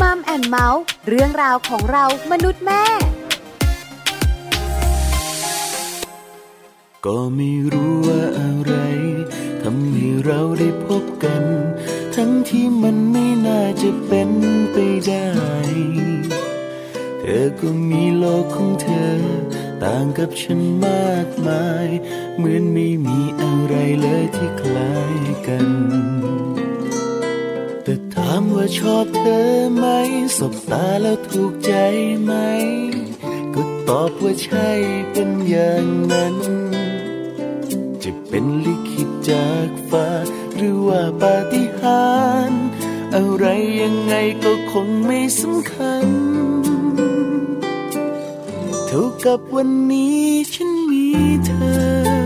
มัมแอนเมาส์เรื่องราวของเรามนุษย์แม่ ก็ไม่รู้ว่าอะไร ทำให้เราได้พบกัน ทั้งที่มันไม่น่าจะเป็นไปได้ เธอก็มีโลกของเธอ ต่างกับฉันมากมาย เหมือนไม่มีอะไรเลยที่คล้ายกันแต่ถามว่าชอบ อไหมสบตาแล้วถูกใจไหม ก็ตอบว่าใช่เป็นอย่างนั้น จะเป็นลิขิตจากฟ้า หรือว่าปาฏิหาริย์อะไรยังไงก็คงไม่สำคัญ เท่ากับวันนี้ฉันมีเธอ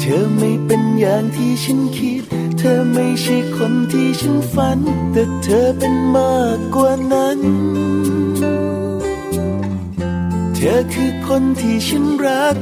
เธอไม่เป็นอย่างที่ฉันคิด ธอไม่ใช่คนที่ฉันฝัน แต่เธอเป็นมากกว่านั้น เธอคือคนที่ฉันรัก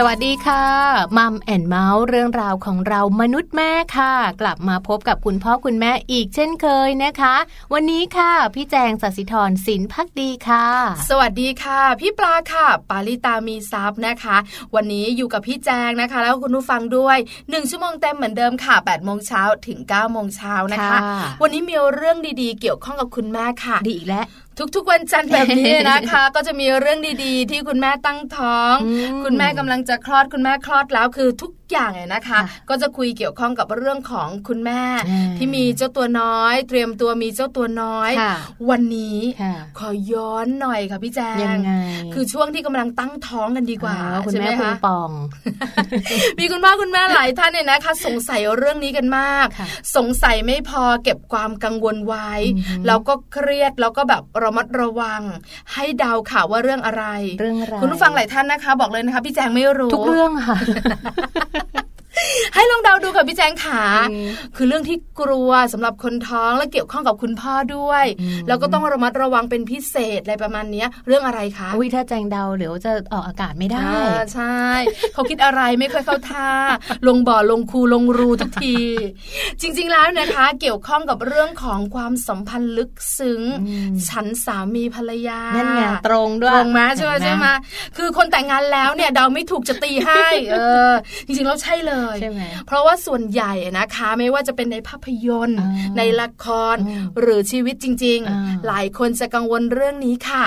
สวัสดีค่ะมัมแอนเมาส์เรื่องราวของเรามนุษย์แม่ค่ะ กลับมาพบกับคุณพ่อคุณแม่อีกเช่นเคยนะคะ วันนี้ค่ะพี่แจงสัสิธรสินพักดีค่ะ สวัสดีค่ะ พี่ปลาค่ะ ปาลิตามีซับนะคะ วันนี้อยู่กับพี่แจงนะคะ แล้วคุณผู้ฟังด้วย1ชั่วโมงเต็มเหมือนเดิมค่ะ8โมงเช้าถึง9โมงเช้านะคะค่ะวันนี้มีเรื่องดีๆ เกี่ยวข้องกับคุณแม่ค่ะ ดีอีกแล้ว ทุกๆวันจันทร์แบบนี้นะคะ ก็จะมีเรื่องดีๆ ที่คุณแม่ตั้งท้องอืมคุณแม่กำลังจะคลอดคุณแม่คลอดแล้วคือทุกอย่างเนี่ยนะคะค่ะก็จะคุยเกี่ยวข้องกับเรื่องของคุณแม่อืมที่มีเจ้าตัวน้อย เตรียมตัวมีเจ้าตัวน้อยค่ะวันนี้ค่ะขอย้อนหน่อยค่ะพี่แจยังไงคือช่วงที่กำลังตั้งท้องกันดีกว่าอ๋อคุณใช่ไหแม่มคุณคะปอง มีคุณพ่อคุณแม่หลายท่านเนี่ยนะคะ สงสัยเรื่องนี้กันมากค่ะสงสัยไม่พอเก็บความกังวลไว้อือหือแล้วก็เครียดแล้วก็แบบระมัดระวัง ให้เดาค่ะว่าเรื่องอะไร เรื่องอะไรคุณผู้ฟังหลายท่านนะคะ บอกเลยนะคะ พี่แจงไม่รู้ ทุกเรื่องค่ะ ให้ลองเดาดูค่ะพี่แจงขาคือเรื่องที่กลัวสำหรับคนท้องและเกี่ยวข้องกับคุณพ่อด้วย แล้วก็ต้องระมัดระวังเป็นพิเศษอะไรประมาณนี้เรื่องอะไรคะอุ้ยถ้าแจงเดาเดี๋ยวจะออกอากาศไม่ได้ใช่เขาคิดอะไรไม่ค่อยเข้าท่า ลงบ่อลงคูลงรูทุกที จริง ๆ แล้วนะคะ เกี่ยวข้องกับเรื่องของความสัมพันธ์ลึกซึ้งฉันสามีภรรยานั่นไงตรงด้วยตรงมาใช่ไหมใช่ไหมคือคนแต่งงานแล้วเนี่ยเดาไม่ถูกจะตีให้ เออ จริงๆแล้วใช่เลยใช่ไหมเพราะว่าส่วนใหญ่นะคะ ไม่ว่าจะเป็นในภาพยนตร์ ในละครหรือชีวิตจริง ๆ หลายคนจะกังวลเรื่องนี้ค่ะ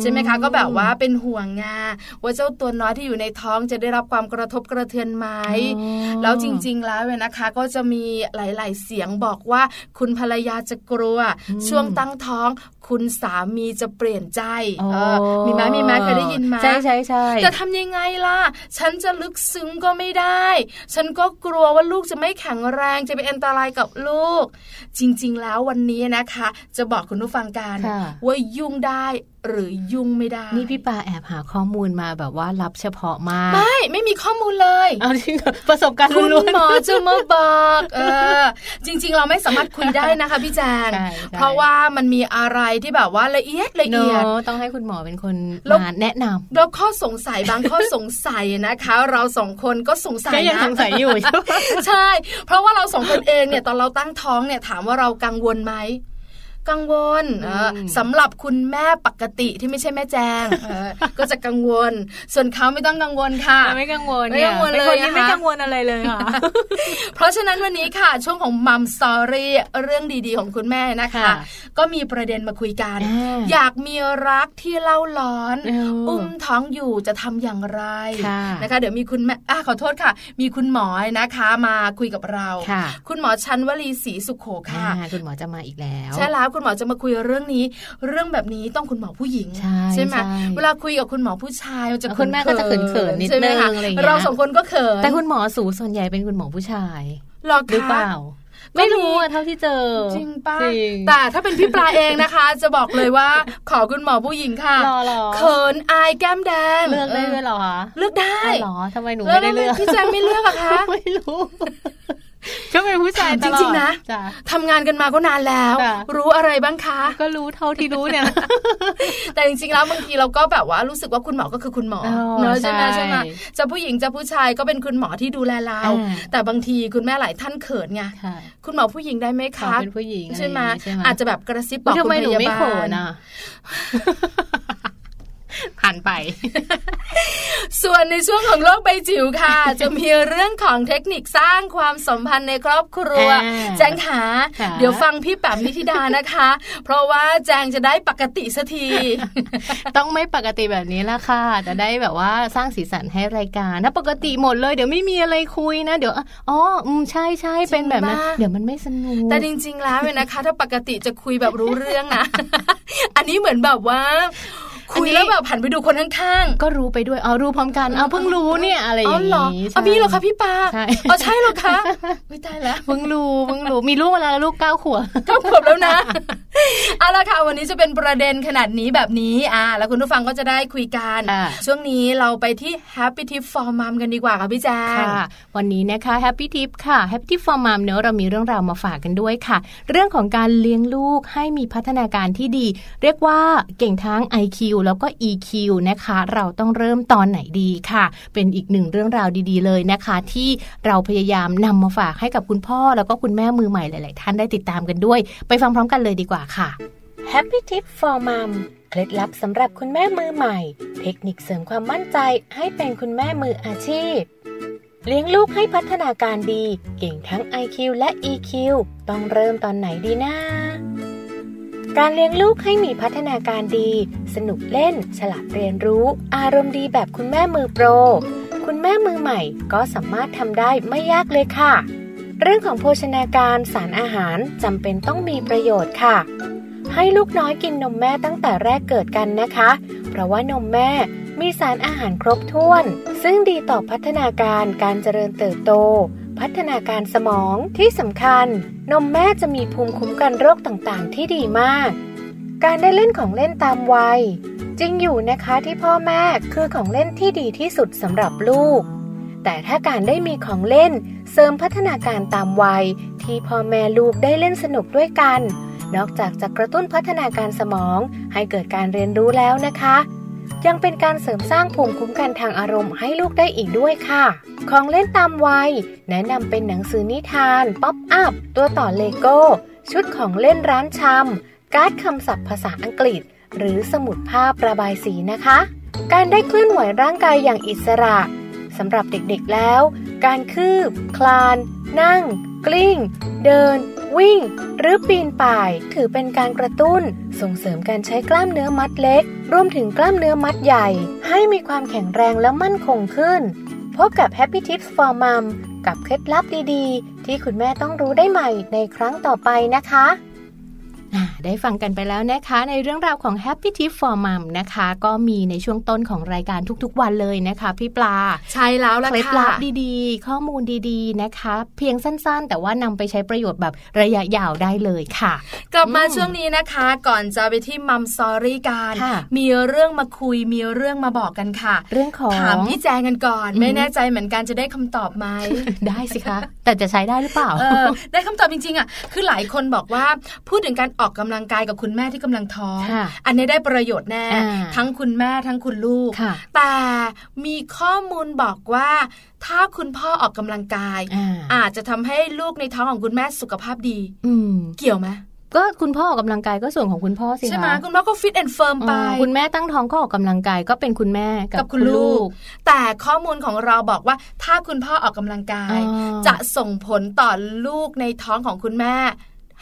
ใช่ไหมคะ ก็แบบว่าเป็นห่วงงาว่าเจ้าตัวน้อยที่อยู่ในท้องจะได้รับความกระทบกระเทือนไหมแล้วจริง ๆ แล้วเนะคะ ก็จะมีหลาย ๆ เสียงบอกว่าคุณภรรยาจะกลัว ช่วงตั้งท้องคุณสามีจะเปลี่ยนใจ มีไหมมีไหมเคยได้ยินไหมใช่ใช่ใช่จะทำยังไงล่ะ ฉันจะลึกซึ้งก็ไม่ได้ฉันก็กลัวว่าลูกจะไม่แข็งแรงจะเป็นอันตรายกับลูก จริง ๆ แล้ววันนี้นะคะ จะบอกคุณผู้ฟังกันว่ายุ่งได้ หรือยุ่งไม่ได้ นี่พี่ปาแอบหาข้อมูลมาแบบว่ารับเฉพาะมาก ไม่ ไม่มีข้อมูลเลยเอาจริงประสบการณ์คุณหมอจะมาบอกเออจริง ๆ เราไม่สามารถคุยได้นะคะพี่แจง เพราะว่ามันมีอะไรที่แบบว่าละเอียดละเอียดต้องให้คุณหมอเป็นคนมาแนะนำแล้วข้อสงสัยบางข้อสงสัยนะคะ เราสองคนก็สงสัยนะก็ยังสงสัยอยู่ใช่ เพราะว่าเราสองคนเองเนี่ยตอนเราตั้งท้องเนี่ยถามว่าเรากังวลไหม กังวลสำหรับคุณแม่ปกติที่ไม่ใช่แม่แจงก็จะกังวล ส่วนเขาไม่ต้องกังวลค่ะ ไม่กังวลไม่กังวลเลยไม่กังวลอะไรเลยค่ะ เพราะฉะนั้นวันนี้ค่ะ ช่วงของมัมสอรี่เรื่องดีๆของคุณแม่นะคะ ก็มีประเด็นมาคุยกัน อยากมีรักที่เล่าร้อน อุ้มท้องอยู่จะทำอย่างไรนะคะ เดี๋ยวมีคุณแม่ขอโทษค่ะ มีคุณหมอนะคะมาคุยกับเรา คุณหมอชันวลีศรีสุขโขค่ะ คุณหมอจะมาอีกแล้วใช่แล้วคุณหมอจะมาคุยเรื่องนี้ เรื่องแบบนี้ต้องคุณหมอผู้หญิงใช่ไหมเวลาคุยกับคุณหมอผู้ชายจะคุณแม่ก็จะเขินๆนิดนึงอะไรอย่างเงี้ยเราสองคนก็เขินแต่คุณหมอสูส่วนใหญ่เป็นคุณหมอผู้ชายหรือเปล่าไม่รู้อะเท่าที่เจอ จริงป้าแต่ถ้าเป็นพี่ปลาเองนะคะ จะบอกเลยว่าขอคุณหมอผู้หญิงค่ะเขินอายแก้มแดงเลือกได้ด้วยหรอคะเลือกได้หรอทำไมหนูไม่ได้เลือกพี่แจงไม่เลือกอะคะไม่รู้ ก็เป็นผู้ชายจริงๆนะทำงานกันมาก็นานแล้ว รู้อะไรบ้างคะ ก็รู้เท่าที่รู้เนี่ย แต่จริงๆแล้วบางทีเราก็แบบว่ารู้สึกว่าคุณหมอก็คือคุณหมอเนอะใช่ไหมใช่ไหมจะผู้หญิงจะผู้ชายก็เป็นคุณหมอที่ดูแลเรา แต่บางทีคุณแม่หลายท่านเขินไงคุณหมอผู้หญิงได้ไหมคะเป็นผู้หญิงใช่ไหมอาจจะแบบกระซิบบอกคุณพยาบาล ผ่านไป ส่วนในช่วงของโลกใบจิ๋วค่ะ จะมีเรื่องของเทคนิคสร้างความสัมพันธ์ในครอบครัว แจงขาเดี๋ยวฟังพี่แปมนิธิดานะคะ เพราะว่าแจงจะได้ปกติสักที ต้องไม่ปกติแบบนี้ละค่ะ จะได้แบบว่าสร้างสีสันให้รายการถ้าปกติหมดเลย เดี๋ยวไม่มีอะไรคุยนะเดี๋ยวอ๋ออืมใช่ใช่เป็นแบบนั้นเดี๋ยวมันไม่สนุกแต่จริง ๆ แล้วเนี่ยนะคะ ถ้าปกติจะคุยแบบรู้เรื่องนะอันนี้เหมือนแบบว่า คุยแล้วแบบผันไปดูคนข้างๆก็รู้ไปด้วยเอารู้พร้อมกันเอาเพิ่งรู้เนี่ยอะไรอย่างนี้อ๋อพี่เหรอคะพี่ปาใช่อ๋อใช่เหรอคะไม่ได้แล้วเพิ่งรู้เพิ่งรู้มีลูกมาแล้วลูกเก้าขวบเก้าขวบแล้วนะเอาละค่ะวันนี้จะเป็นประเด็นขนาดนี้แบบนี้อ่าแล้วคุณผู้ฟังก็จะได้คุยกัน ช่วงนี้เราไปที่ Happy Tip for Mom กันดีกว่าค่ะพี่แจ๊ค่ะวันนี้นะคะ Happy Tip ค่ะ Happy Tip for Mom เนอะเรามีเรื่องราวมาฝากกันด้วยค่ะ เรื่องของการเลี้ยงลูกให้มีพัฒนาการที่ดี เรียกว่าเก่งทั้ง IQ แล้วก็ EQ นะคะ เราต้องเริ่มตอนไหนดีค่ะ เป็นอีกหนึ่งเรื่องราวดีๆ เลยนะคะ ที่เราพยายามนำมาฝากให้กับคุณพ่อ แล้วก็คุณแม่มือใหม่หลายๆ ท่านได้ติดตามกันด้วย ไปฟังพร้อมกันเลยดีกว่าค่ะ Happy Tip for Mom เคล็ดลับสำหรับคุณแม่มือใหม่ เทคนิคเสริมความมั่นใจให้เป็นคุณแม่มืออาชีพ เลี้ยงลูกให้พัฒนาการดี เก่งทั้ง IQ และ EQ ต้องเริ่มตอนไหนดีนะการเลี้ยงลูกให้มีพัฒนาการดี สนุกเล่น ฉลาดเรียนรู้ อารมณ์ดีแบบคุณแม่มือโปร คุณแม่มือใหม่ก็สามารถทำได้ไม่ยากเลยค่ะ เรื่องของโภชนาการสารอาหารจำเป็นต้องมีประโยชน์ค่ะ ให้ลูกน้อยกินนมแม่ตั้งแต่แรกเกิดกันนะคะ เพราะว่านมแม่มีสารอาหารครบถ้วน ซึ่งดีต่อพัฒนาการการเจริญเติบโต พัฒนาการสมองที่สำคัญ นมแม่จะมีภูมิคุ้มกันโรคต่างๆ ที่ดีมาก การได้เล่นของเล่นตามวัย จริงอยู่นะคะที่พ่อแม่คือของเล่นที่ดีที่สุดสำหรับลูก แต่ถ้าการได้มีของเล่นเสริมพัฒนาการตามวัย ที่พ่อแม่ลูกได้เล่นสนุกด้วยกัน นอกจากจะกระตุ้นพัฒนาการสมองให้เกิดการเรียนรู้แล้วนะคะ ยังเป็นการเสริมสร้างภูมิคุ้มกันทางอารมณ์ให้ลูกได้อีกด้วยค่ะ ของเล่นตามวัย แนะนำเป็นหนังสือนิทาน ป๊อปอัพ ตัวต่อเลโก้ ชุดของเล่นร้านชำ การ์ดคำศัพท์ภาษาอังกฤษ หรือสมุดภาพระบายสีนะคะ การได้เคลื่อนไหวร่างกายอย่างอิสระสำหรับเด็กๆแล้ว การคืบ คลาน นั่ง กลิ้ง เดิน วิ่ง หรือปีนป่าย ถือเป็นการกระตุ้น ส่งเสริมการใช้กล้ามเนื้อมัดเล็ก รวมถึงกล้ามเนื้อมัดใหญ่ ให้มีความแข็งแรงและมั่นคงขึ้น พบกับ Happy Tips for Mom กับเคล็ดลับดีๆ ที่คุณแม่ต้องรู้ได้ใหม่ในครั้งต่อไปนะคะ ได้ฟังกันไปแล้วนะคะ ในเรื่องราวของ Happy Tip for Mom นะคะ ก็มีในช่วงต้นของรายการทุกๆวันเลยนะคะ พี่ปลา ใช่แล้วล่ะค่ะเคล็ดลับดีๆ ข้อมูลดีๆนะคะ เพียงสั้นๆ แต่ว่านำไปใช้ประโยชน์แบบระยะยาวได้เลยค่ะ กลับมาช่วงนี้นะคะ ก่อนจะไปที่มัมซอรี่การมีเรื่องมาคุยมีเรื่องมาบอกกันค่ะ เรื่องของถามพี่แจงกันก่อน ไม่แน่ใจเหมือนกันจะได้คำตอบไหมได้สิคะแต่จะใช้ได้หรือเปล่าได้คำตอบจริงๆอะคือหลายคนบอกว่าพูดถึงการออกกำลังกายกับคุณแม่ที่กำลังท้อง อันนี้ได้ประโยชน์แน่ ทั้งคุณแม่ทั้งคุณลูก แต่มีข้อมูลบอกว่าถ้าคุณพ่อออกกำลังกาย อาจจะทำให้ลูกในท้องของคุณแม่สุขภาพดีเกี่ยวไหมก็คุณพ่อออกกำลังกายก็ส่วนของคุณพ่อสิคะใช่ไหมคุณพ่อก็ fit and firm ไป คุณแม่ตั้งท้องก็ออกกำลังกายก็เป็นคุณแม่กับคุณลูก แต่ข้อมูลของเราบอกว่าถ้าคุณพ่อออกกำลังกาย จะส่งผลต่อลูกในท้องของคุณแม่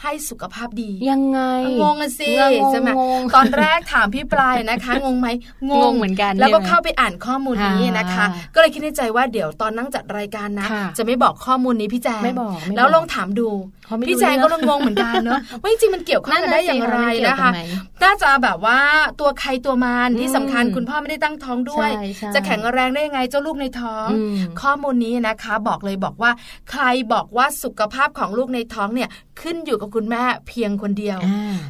ให้สุขภาพดี ยังไงงงสิใช่ไหมตอนแรกถามพี่ปลายนะคะ งงไหมงงเหมือนกัน แล้วก็เข้าไปอ่านข้อมูลนี้นะคะ ก็เลยคิดในใจว่าเดี๋ยวตอนนั่งจัดรายการนะ จะไม่บอกข้อมูลนี้พี่แจงไม่บอกแล้วลองถามดู พี่แจงก็งงเหมือนกันเนอะว่าจริงๆมันเกี่ยวข้องกันได้อย่างไรนะคะน่าจะแบบว่าตัวใครตัวมันที่สำคัญคุณพ่อไม่ได้ตั้งท้องด้วย จะแข็งแรงได้ยังไงเจ้าลูกในท้อง ข้อมูลนี้นะคะ บอกเลยบอกว่า ใครบอกว่าสุขภาพของลูกในท้องเนี่ยขึ้นอยู่กับคุณแม่เพียงคนเดียว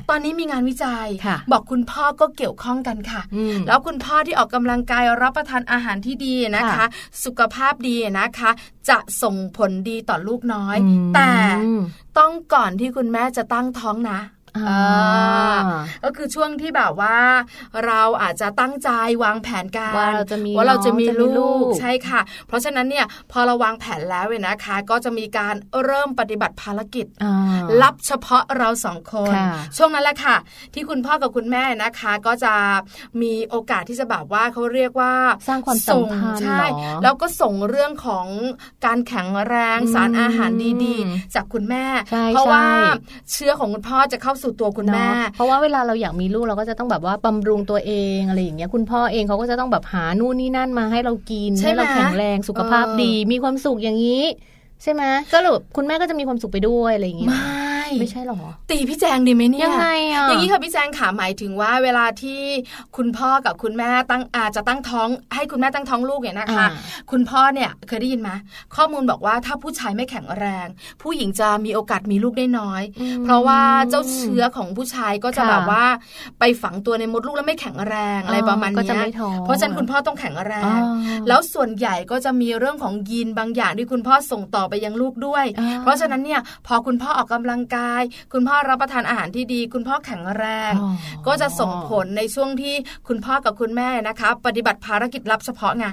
ตอนนี้มีงานวิจัย บอกคุณพ่อก็เกี่ยวข้องกันค่ะ แล้วคุณพ่อที่ออกกำลังกายรับประทานอาหารที่ดีนะคะ สุขภาพดีนะคะ จะส่งผลดีต่อลูกน้อย แต่ต้องก่อนที่คุณแม่จะตั้งท้องนะ ก็คือช่วงที่แบบว่า เราอาจจะตั้งใจวางแผนการว่าเราจะมีว่าเราจะมีลูกใช่ค่ะ เพราะฉะนั้นเนี่ยพอเราวางแผนแล้วเนะคะ ก็จะมีการเริ่มปฏิบัติภารกิจรับเฉพาะเราสองคน ช่วงนั้นแหละค่ะ ที่คุณพ่อกับคุณแม่นะคะ ก็จะมีโอกาสที่จะแบบว่าเขาเรียกว่าสร้างความสัมพันธ์ใช่แล้วก็ส่งเรื่องของการแข็งแรงสารอาหารดีๆ จากคุณแม่ เพราะว่าเชื้อของคุณพ่อจะเข้าสู่ตัวคุณแม่ เพราะว่าเวลาเราอยากมีลูกเราก็จะต้องแบบว่าบำรุงตัวเองอะไรอย่างเงี้ยคุณพ่อเองเขาก็จะต้องแบบหานู่นนี่นั่นมาให้เรากินให้เราแข็งแรงสุขภาพดี มีความสุขอย่างนี้ ใช่ไหมก็หลุคุณแม่ก็จะมีความสุขไปด้วยอะไรอย่างเงี้ย ไม่ไม่ใช่หรอ ตีพี่แจงดีไหมเนี่ยยังไงอะอย่างนี้ค่ะพี่แจงขาหมายถึงว่า เวลาที่คุณพ่อกับคุณแม่ตั้งอาจจะตั้งท้อง ให้คุณแม่ตั้งท้องลูกเนี่ยนะคะ คุณพ่อเนี่ยเคยได้ยินไหมข้อมูลบอกว่าถ้าผู้ชายไม่แข็งแรง ผู้หญิงจะมีโอกาสมีลูกได้น้อย เพราะว่าเจ้าเชื้อของผู้ชายก็จะแบบว่า ไปฝังตัวในมดลูกแล้วไม่แข็งแรงอะไรประมาณนี้เพราะฉะนั้นคุณพ่อต้องแข็งแรง แล้วส่วนใหญ่ก็จะมีเรื่องของยีนบางอย่างที่คุณพ่อส่งต่อไปยังลูกด้วย เพราะฉะนั้นเนี่ยพอคุณพ่อออกกำลังกายคุณพ่อรับประทานอาหารที่ดี คุณพ่อแข็งแรง ก็จะส่งผลในช่วงที่คุณพ่อกับคุณแม่นะคะปฏิบัติภารกิจรับเฉพาะไง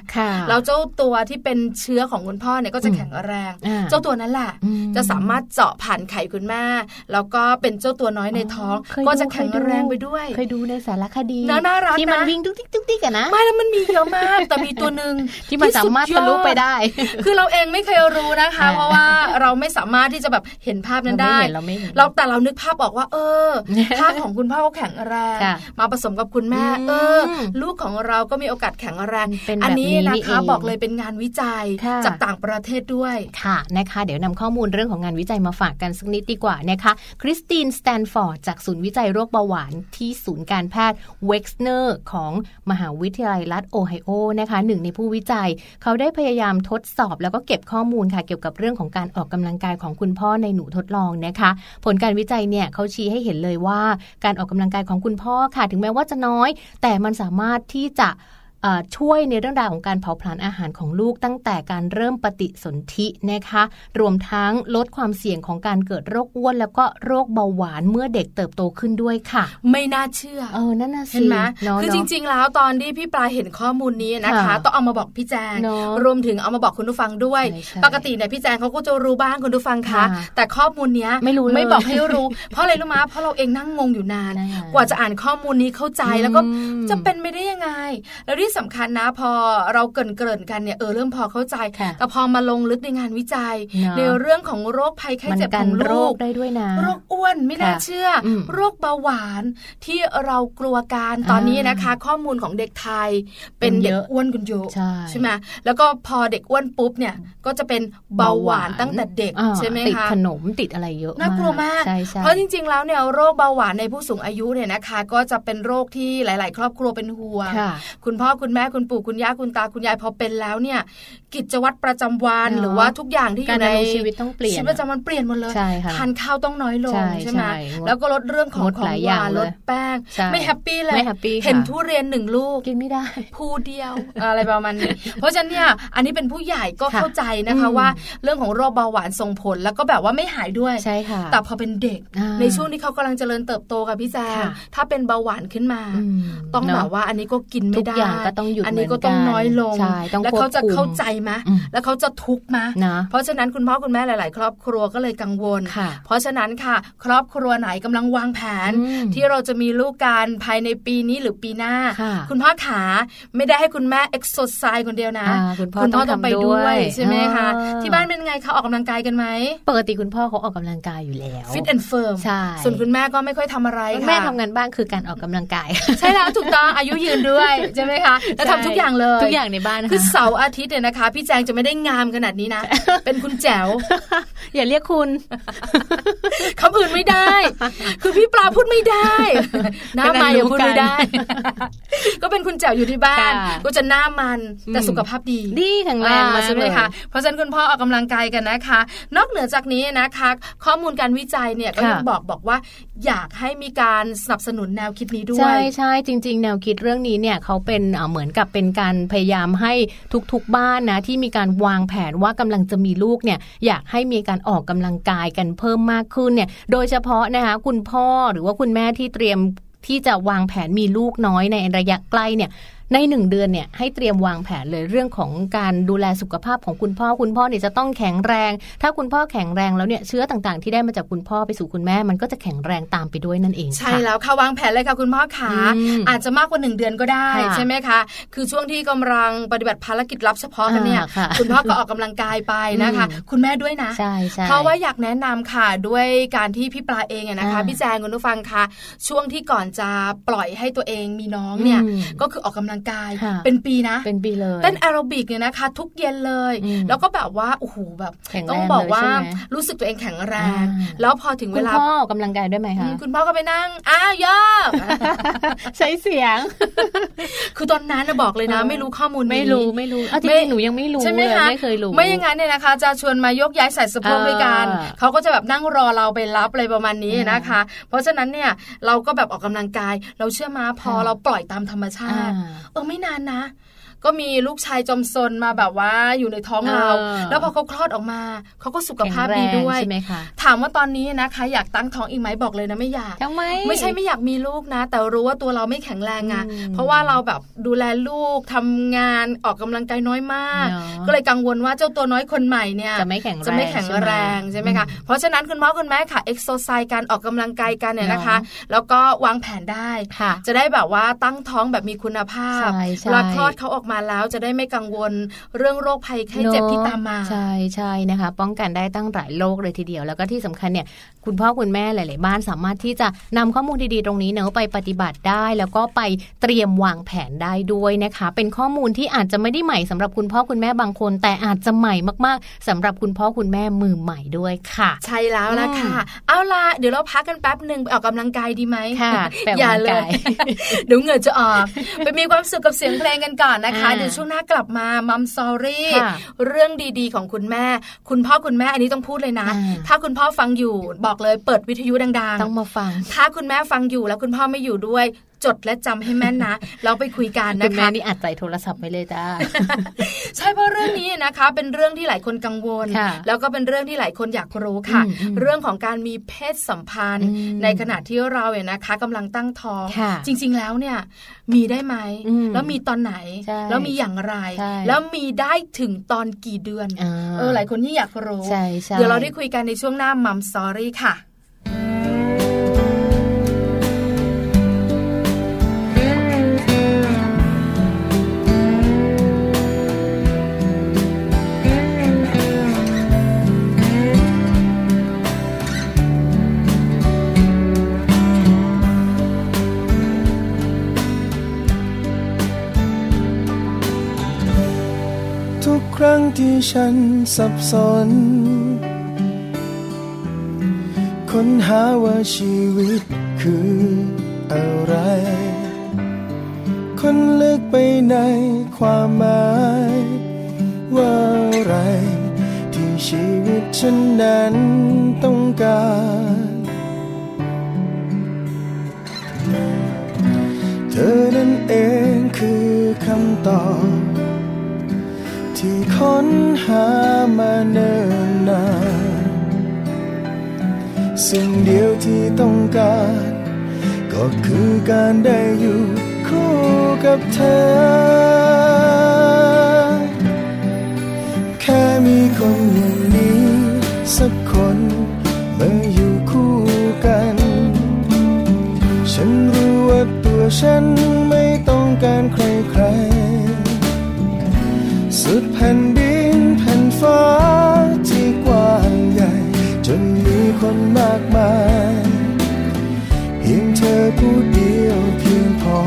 แล้วเจ้าตัวที่เป็นเชื้อของคุณพ่อเนี่ยก็จะแข็งแรง เจ้าตัวนั้นแหละจะสามารถเจาะผ่านไข่คุณแม่ แล้วก็เป็นเจ้าตัวน้อยในท้อง ก็จะแข็งแรงไปด้วย เคยดูในสารคดีน่ารักที่มันวิ่งตุ๊กติ๊กตุ๊กติ๊กกันนะไม่แล้วมันมีเยอะมาก แต่มีตัวหนึ่งที่มันสามารถทะลุไปได้ คือเราเองไม่เคยรู้นะคะ เพราะว่าเราไม่สามารถที่จะแบบเห็นภาพนั้นได้เราไม่เราแต่เรานึกภาพออกว่า เออภาพของคุณพ่อเขาแข็งแรง มาผสมกับคุณแม่ เออ ลูกของเราก็มีโอกาสแข็งแรง อันนี้นะคะบอกเลยเป็นงานวิจัยจากต่างประเทศด้วยค่ะนะคะ เดี๋ยวนำข้อมูลเรื่องของงานวิจัยมาฝากกันสักนิดดีกว่านะคะคริสตินสแตนฟอร์ดจากศูนย์วิจัยโรคเบาหวานที่ศูนย์การแพทย์เว็กซ์เนอร์ของมหาวิทยาลัยรัฐโอไฮโอนะคะหนึ่งในผู้วิจัย เขาได้พยายามทดสอบแล้วก็เก็บข้อมูลค่ะเกี่ยวกับเรื่องของการออกกำลังกายของคุณพ่อในหนูทดลองนะคะผลการวิจัยเนี่ยเขาชี้ให้เห็นเลยว่า การออกกำลังกายของคุณพ่อค่ะ ถึงแม้ว่าจะน้อย แต่มันสามารถที่จะ ช่วยในเรื่องราวของการเผาผลาญอาหารของลูกตั้งแต่การเริ่มปฏิสนธินะคะ รวมทั้งลดความเสี่ยงของการเกิดโรคอ้วน แล้วก็โรคเบาหวานเมื่อเด็กเติบโตขึ้นด้วยค่ะ ไม่น่าเชื่อ เออนั่นน่ะสิเห็นไหมคือจริง ๆ แล้วตอนที่พี่ปลาเห็นข้อมูลนี้นะคะ ต้องเอามาบอกพี่แจงรวมถึงเอามาบอกคุณผู้ฟังด้วย ปกติเนี่ยพี่แจงเขาก็จะรู้บ้างคุณผู้ฟังคะแต่ข้อมูลเนี้ยไม่รู้ไม่บอกให้รู้ เพราะอะไรรู้มาเพราะเราเองนั่งงงอยู่นาน กว่าจะอ่านข้อมูลนี้เข้าใจแล้วก็จะเป็นไม่ได้ยังไงแล้วที่สำคัญนะพอเราเกินเกินกันเนี่ยเออเริ่มพอเข้าใจแต่พอมาลงลึกในงานวิจัย ในเรื่องของโรคภัยไข้เจ็บของลูกได้ด้วยนะโรคอ้วนไม่น่าเชื่อ โรคเบาหวานที่เรากลัวการตอนนี้นะคะ ข้อมูลของเด็กไทย เป็นเด็กอ้วนกันเยอะใช่ไหมแล้วก็พอเด็กอ้วนปุ๊บเนี่ยก็จะเป็นเบาหวานตั้งแต่เด็กใช่ไหมคะติดขนมติดอะไรเยอะน่ากลัวมาก เพราะจริง ๆ แล้วเนี่ยโรคเบาหวานในผู้สูงอายุเนี่ยนะคะ ก็จะเป็นโรคที่หลาย ๆ ครอบครัวเป็นห่วงคุณพ่อคุณแม่คุณปู่คุณย่าคุณตาคุณยายพอเป็นแล้วเนี่ย กิจวัตรประจำวันหรือว่าทุกอย่างที่อยู่ในชีวิตต้องเปลี่ยนชีวิตประจำวันเปลี่ยนหมดเลยทานข้าวต้องน้อยลงใช่ไหมแล้วก็ลดเรื่องของของหวานลดแป้ง ไม่ happy เลยเห็นทุเรียนหนึ่งลูกกินไม่ได้ผู้เดียวอะไรประมาณนี้เพราะฉะนั้นเนี่ยอันนี้เป็นผู้ใหญ่ก็เข้าใจนะคะว่า เรื่องของโรคเบาหวานส่งผลแล้วก็แบบว่าไม่หายด้วยใช่ค่ะแต่พอเป็นเด็กในช่วงที่เขากำลังเจริญเติบโตกับพี่แจงถ้าเป็นเบาหวานขึ้นมา ต้องแบบว่าอันนี้ก็กินไม่ได้ก็ต้องหยุดอันนี้ก็ต้องน้อยลง แล้วเขาจะเข้าใจไหมแล้วเขาจะทุกข์ไหมเพราะฉะนั้นคุณพ่อคุณแม่หลาย ๆ ครอบครัวก็เลยกังวล เพราะฉะนั้นค่ะ ครอบครัวไหนกำลังวางแผน ที่เราจะมีลูกกันภายในปีนี้หรือปีหน้า คุณพ่อขาไม่ได้ให้คุณแม่เอ็กโซไซส์คนเดียวนะ คุณพ่อต้องไปด้วยใช่ไหมคะที่บ้านเป็นไงเขาออกกำลังกายกันไหมปกติคุณพ่อเขาออกกำลังกายอยู่แล้ว fit and firm ใช่ส่วนคุณแม่ก็ไม่ค่อยทำอะไรค่ะแม่ทำงานบ้างคือการออกกำลังกาย ใช่แล้วถูกต้องอายุยืนด้วยใช่ไหมคะแล้วทำทุกอย่างเลยทุกอย่างในบ้านคือเสาร์อาทิตย์เนี่ยนะคะ พี่แจงจะไม่ได้งามขนาดนี้นะ เป็นคุณแจ๋วอย่าเรียกคุณคำอื่นไม่ได้ คือพี่ปลาพูดไม่ได้หน้ามาอย่าพูดไม่ได้ ก็เป็นคุณแจ๋วอยู่ที่บ้าน ก็จะหน้ามันแต่สุขภาพดีดีแข็งแรงมาใช่ไหมคะเพราะฉะนั้นคุณพ่อออกกำลังกายกันนะคะ นอกเหนือจากนี้นะคะ ข้อมูลการวิจัยเนี่ยก็ยังบอกบอกว่า อยากให้มีการสนับสนุนแนวคิดนี้ด้วย ใช่ใช่จริง ๆ แนวคิดเรื่องนี้เนี่ยเขาเป็นเหมือนกับเป็นการพยายามให้ทุกๆบ้านนะที่มีการวางแผนว่ากำลังจะมีลูกเนี่ยอยากให้มีการออกกำลังกายกันเพิ่มมากขึ้นเนี่ยโดยเฉพาะนะคะคุณพ่อหรือว่าคุณแม่ที่เตรียมที่จะวางแผนมีลูกน้อยในระยะใกล้เนี่ย ในหนึ่งเดือนเนี่ยให้เตรียมวางแผนเลยเรื่องของการดูแลสุขภาพของคุณพ่อคุณพ่อเนี่ยจะต้องแข็งแรง ถ้าคุณพ่อแข็งแรงแล้วเนี่ยเชื้อต่างๆ ที่ได้มาจากคุณพ่อไปสู่คุณแม่ มันก็จะแข็งแรงตามไปด้วยนั่นเองใช่แล้วค่ะวางแผนเลยค่ะคุณพ่อขาอาจจะมากกว่าหนึ่งเดือนก็ได้ใช่ไหมคะคือช่วงที่กำลังปฏิบัติภารกิจรับเฉพาะกันเนี่ยคุณพ่อก็ออกกำลังกายไปนะคะ คุณแม่ด้วยนะใช่ใช่เพราะว่าอยากแนะนำค่ะด้วยการที่พี่ปลาเองนะคะพี่แจงคุณผู้ฟังคะช่วงที่ก่อนจะปล่อยให้ตัวเองมีน้องเนี่ยก็คือออกกำลังกาย เป็นปีนะ เป็นปีเลยเต้นแอโรบิกเนี่ยนะคะ ทุกเย็นเลย แล้วก็แบบว่าโอ้โหแบบต้องบอกว่ารู้สึกตัวเองแข็งแรง แล้วพอถึงเวลาคุณพ่อกำลังกายด้วยไหมคะคุณพ่อก็ไปนั่งอ้าวยอกใช้เสียง คือตอนนั้นนะบอกเลยนะ ไม่รู้ข้อมูลไม่รู้ไม่รู้จริงหนูยังไม่รู้ใช่ไหมคะไม่เคยรู้ไม่อย่างนั้นเนี่ยนะคะ จะชวนมายกย้ายใส่สะโพกด้วยกันเขาก็จะแบบนั่งรอเราไปรับอะไรประมาณนี้นะคะ เพราะฉะนั้นเนี่ยเราก็แบบออกกำลังกาย เราเชื่อมาพอเราปล่อยตามธรรมชาติเออไม่นานนะ ก็มีลูกชายจอมซนมาแบบว่าอยู่ในท้องเรา แล้วพอเขาคลอดออกมาเขาก็สุขภาพดีด้วยใช่ไหมคะถามว่าตอนนี้นะคะ อยากตั้งท้องอีกไหมบอกเลยนะไม่อยากทำไมไม่ใช่ไม่อยากมีลูกนะ แต่รู้ว่าตัวเราไม่แข็งแรงไงเพราะว่าเราแบบดูแลลูกทำงานออกกำลังกายน้อยมาก ก็เลยกังวลว่าเจ้าตัวน้อยคนใหม่เนี่ยจะไม่แข็งจะไม่แข็งแรงใช่ไหมคะเพราะฉะนั้นคุณพ่อคุณแม่ค่ะเอ็กโซไซส์การออกกำลังกายกันเนี่ยนะคะ แล้วก็วางแผนได้ จะได้แบบว่าตั้งท้องแบบมีคุณภาพเวลาคลอดเขาออกมาแล้วจะได้ไม่กังวลเรื่องโรคภัยไข้เจ็บที่ตามมา ใช่ใช่นะคะ ป้องกันได้ตั้งหลายโรคเลยทีเดียว แล้วก็ที่สำคัญเนี่ยคุณพ่อคุณแม่หลาย ๆ บ้านสามารถที่จะนำข้อมูลดี ๆ ตรงนี้เนอะไปปฏิบัติได้ แล้วก็ไปเตรียมวางแผนได้ด้วยนะคะ เป็นข้อมูลที่อาจจะไม่ได้ใหม่สำหรับคุณพ่อคุณแม่บางคน แต่อาจจะใหม่มาก ๆสำหรับคุณพ่อคุณแม่มือใหม่ด้วยค่ะ ใช่แล้วละค่ะ เอาล่ะเดี๋ยวเราพักกันแป๊บหนึ่งไปออกกำลังกายดีไหมค่ะอย่าเลยเดี๋ยวเหงื่อจะออกไปมีความสุขกับเสียงเพลงกันก่อนนะคะเดี๋ยวช่วงหน้ากลับมามัมซอรี่เรื่องดีๆ ของคุณแม่ คุณพ่อคุณแม่อันนี้ต้องพูดเลยนะ ถ้าคุณพ่อฟังอยู่บอกเลยเปิดวิทยุดังๆ ต้องมาฟัง ถ้าคุณแม่ฟังอยู่แล้วคุณพ่อไม่อยู่ด้วย จดและจำให้แม่นนะเราไปคุยกันนะคะคุณแม่นี่อัดใส่โทรศัพท์ไปเลยจ้าใช่เพราะเรื่องนี้นะคะ เป็นเรื่องที่หลายคนกังวล แล้วก็เป็นเรื่องที่หลายคนอยากรู้ค่ะ เรื่องของการมีเพศสัมพันธ์ ในขณะที่เราเนี่ยนะคะกำลังตั้งท้อง จริง ๆ แล้วเนี่ยมีได้ไหมแล้วมีตอนไหน แล้วมีอย่างไร แล้วมีได้ถึงตอนกี่เดือนเออหลายคนที่อยากรู้เดี๋ยวเราได้คุยกันในช่วงหน้ามัมสอรี่ค่ะ ที่ฉันสับสน ค้นหาว่าชีวิตคืออะไร คนลึกไปในความหมาย ว่าอะไร ที่ชีวิตฉันนั้นต้องการเธอนั้นเองคือคำตอบ ที่ค้นหามาเนิ่นนาน สิ่งเดียวที่ต้องการ ก็คือการได้อยู่คู่กับเธอ แค่มีคนอย่างนี้สักคนมาอยู่คู่กัน ฉันรู้ว่าตัวฉัน สุดแผ่นดินแผ่นฟ้าที่กว้างใหญ่ จนมีคนมากมายเพียงเธอผู้เดียวเพียงพอ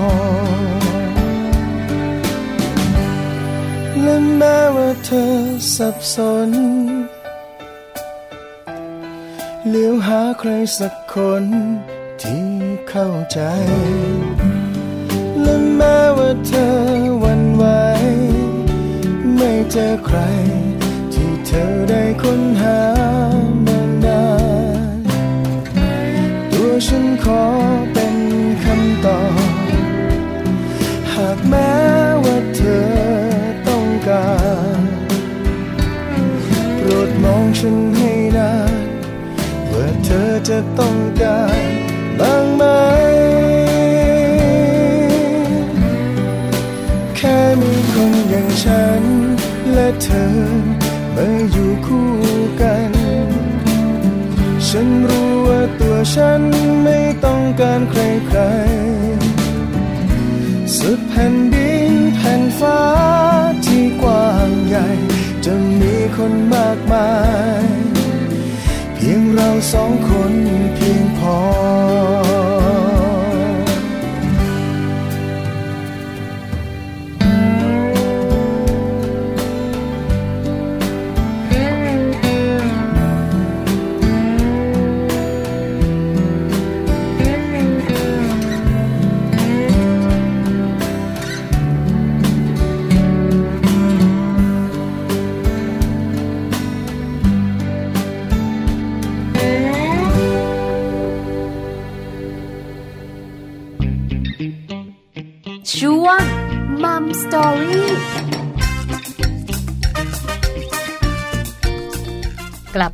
และแม้ว่าเธอสับสนเลี้ยวหาใครสักคนที่เข้าใจ และแม้ว่าเธอวันไหว เจอใคร ที่เธอได้ค้นหามานานตัวฉันขอเป็นคำตอบ หากแม้ว่าเธอต้องการโปรดมองฉันให้นานว่าเธอจะต้องการบ้างไหมแค่มีคนอย่างฉัน และเธอมาอยู่คู่กัน ฉันรู้ว่าตัวฉันไม่ต้องการใครๆสุดแผ่นดินแผ่นฟ้าที่กว้างใหญ่ จะมีคนมากมาย เพียงเราสองคนเพียงพอ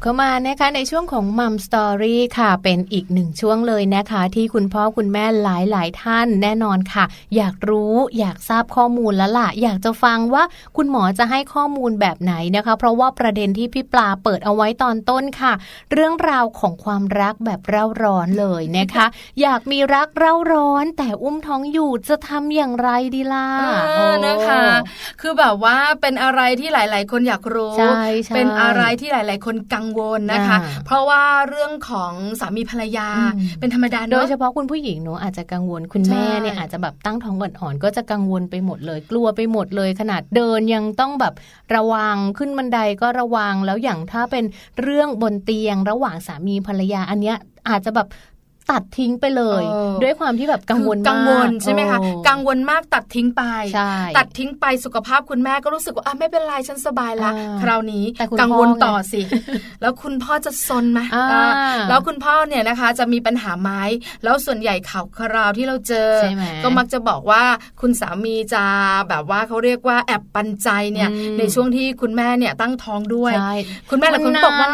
เข้ามานะคะในช่วงของมัมสตอรี่ค่ะเป็นอีกหนึ่งช่วงเลยนะคะ ที่คุณพ่อคุณแม่หลายหลายท่านแน่นอนค่ะ อยากรู้อยากทราบข้อมูลแล้วล่ะ อยากจะฟังว่าคุณหมอจะให้ข้อมูลแบบไหนนะคะ เพราะว่าประเด็นที่พี่ปลาเปิดเอาไว้ตอนต้นค่ะ เรื่องราวของความรักแบบเร่าร้อนเลยนะคะ อยากมีรักเร่าร้อน แต่อุ้มท้องอยู่จะทำอย่างไรดีล่ะนะคะ คือแบบว่าเป็นอะไรที่หลาย ๆ คนอยากรู้เป็นอะไรที่หลาย ๆ คนกังวลนะคะ เพราะว่าเรื่องของสามีภรรยาเป็นธรรมดาโดยเฉพาะคุณผู้หญิงเนอะอาจจะกังวลคุณแม่เนี่ยอาจจะแบบตั้งท้องอ่อนๆก็จะกังวลไปหมดเลย กลัวไปหมดเลยขนาดเดินยังต้องแบบระวังขึ้นบันไดก็ระวังแล้วอย่างถ้าเป็นเรื่องบนเตียงระหว่างสามีภรรยาอันเนี้ยอาจจะแบบ ตัดทิ้งไปเลย ด้วยความที่แบบกังวลกังวลใช่ไหมคะกังวลมากตัดทิ้งไป ตัดทิ้งไปสุขภาพคุณแม่ก็รู้สึกว่าไม่เป็นไรฉันสบายละคราวนี้กังวลต่อสิ แล้วคุณพ่อจะซนไหมแล้วคุณพ่อเนี่ยนะคะจะมีปัญหาไหมแล้วส่วนใหญ่ข่าวคราวที่เราเจอ ก็มักจะบอกว่าคุณสามีจะแบบว่าเขาเรียกว่าแอบปันใจเนี่ยในช่วงที่คุณแม่เนี่ยตั้งท้องด้วย คุณแม่หลายคนบอกว่า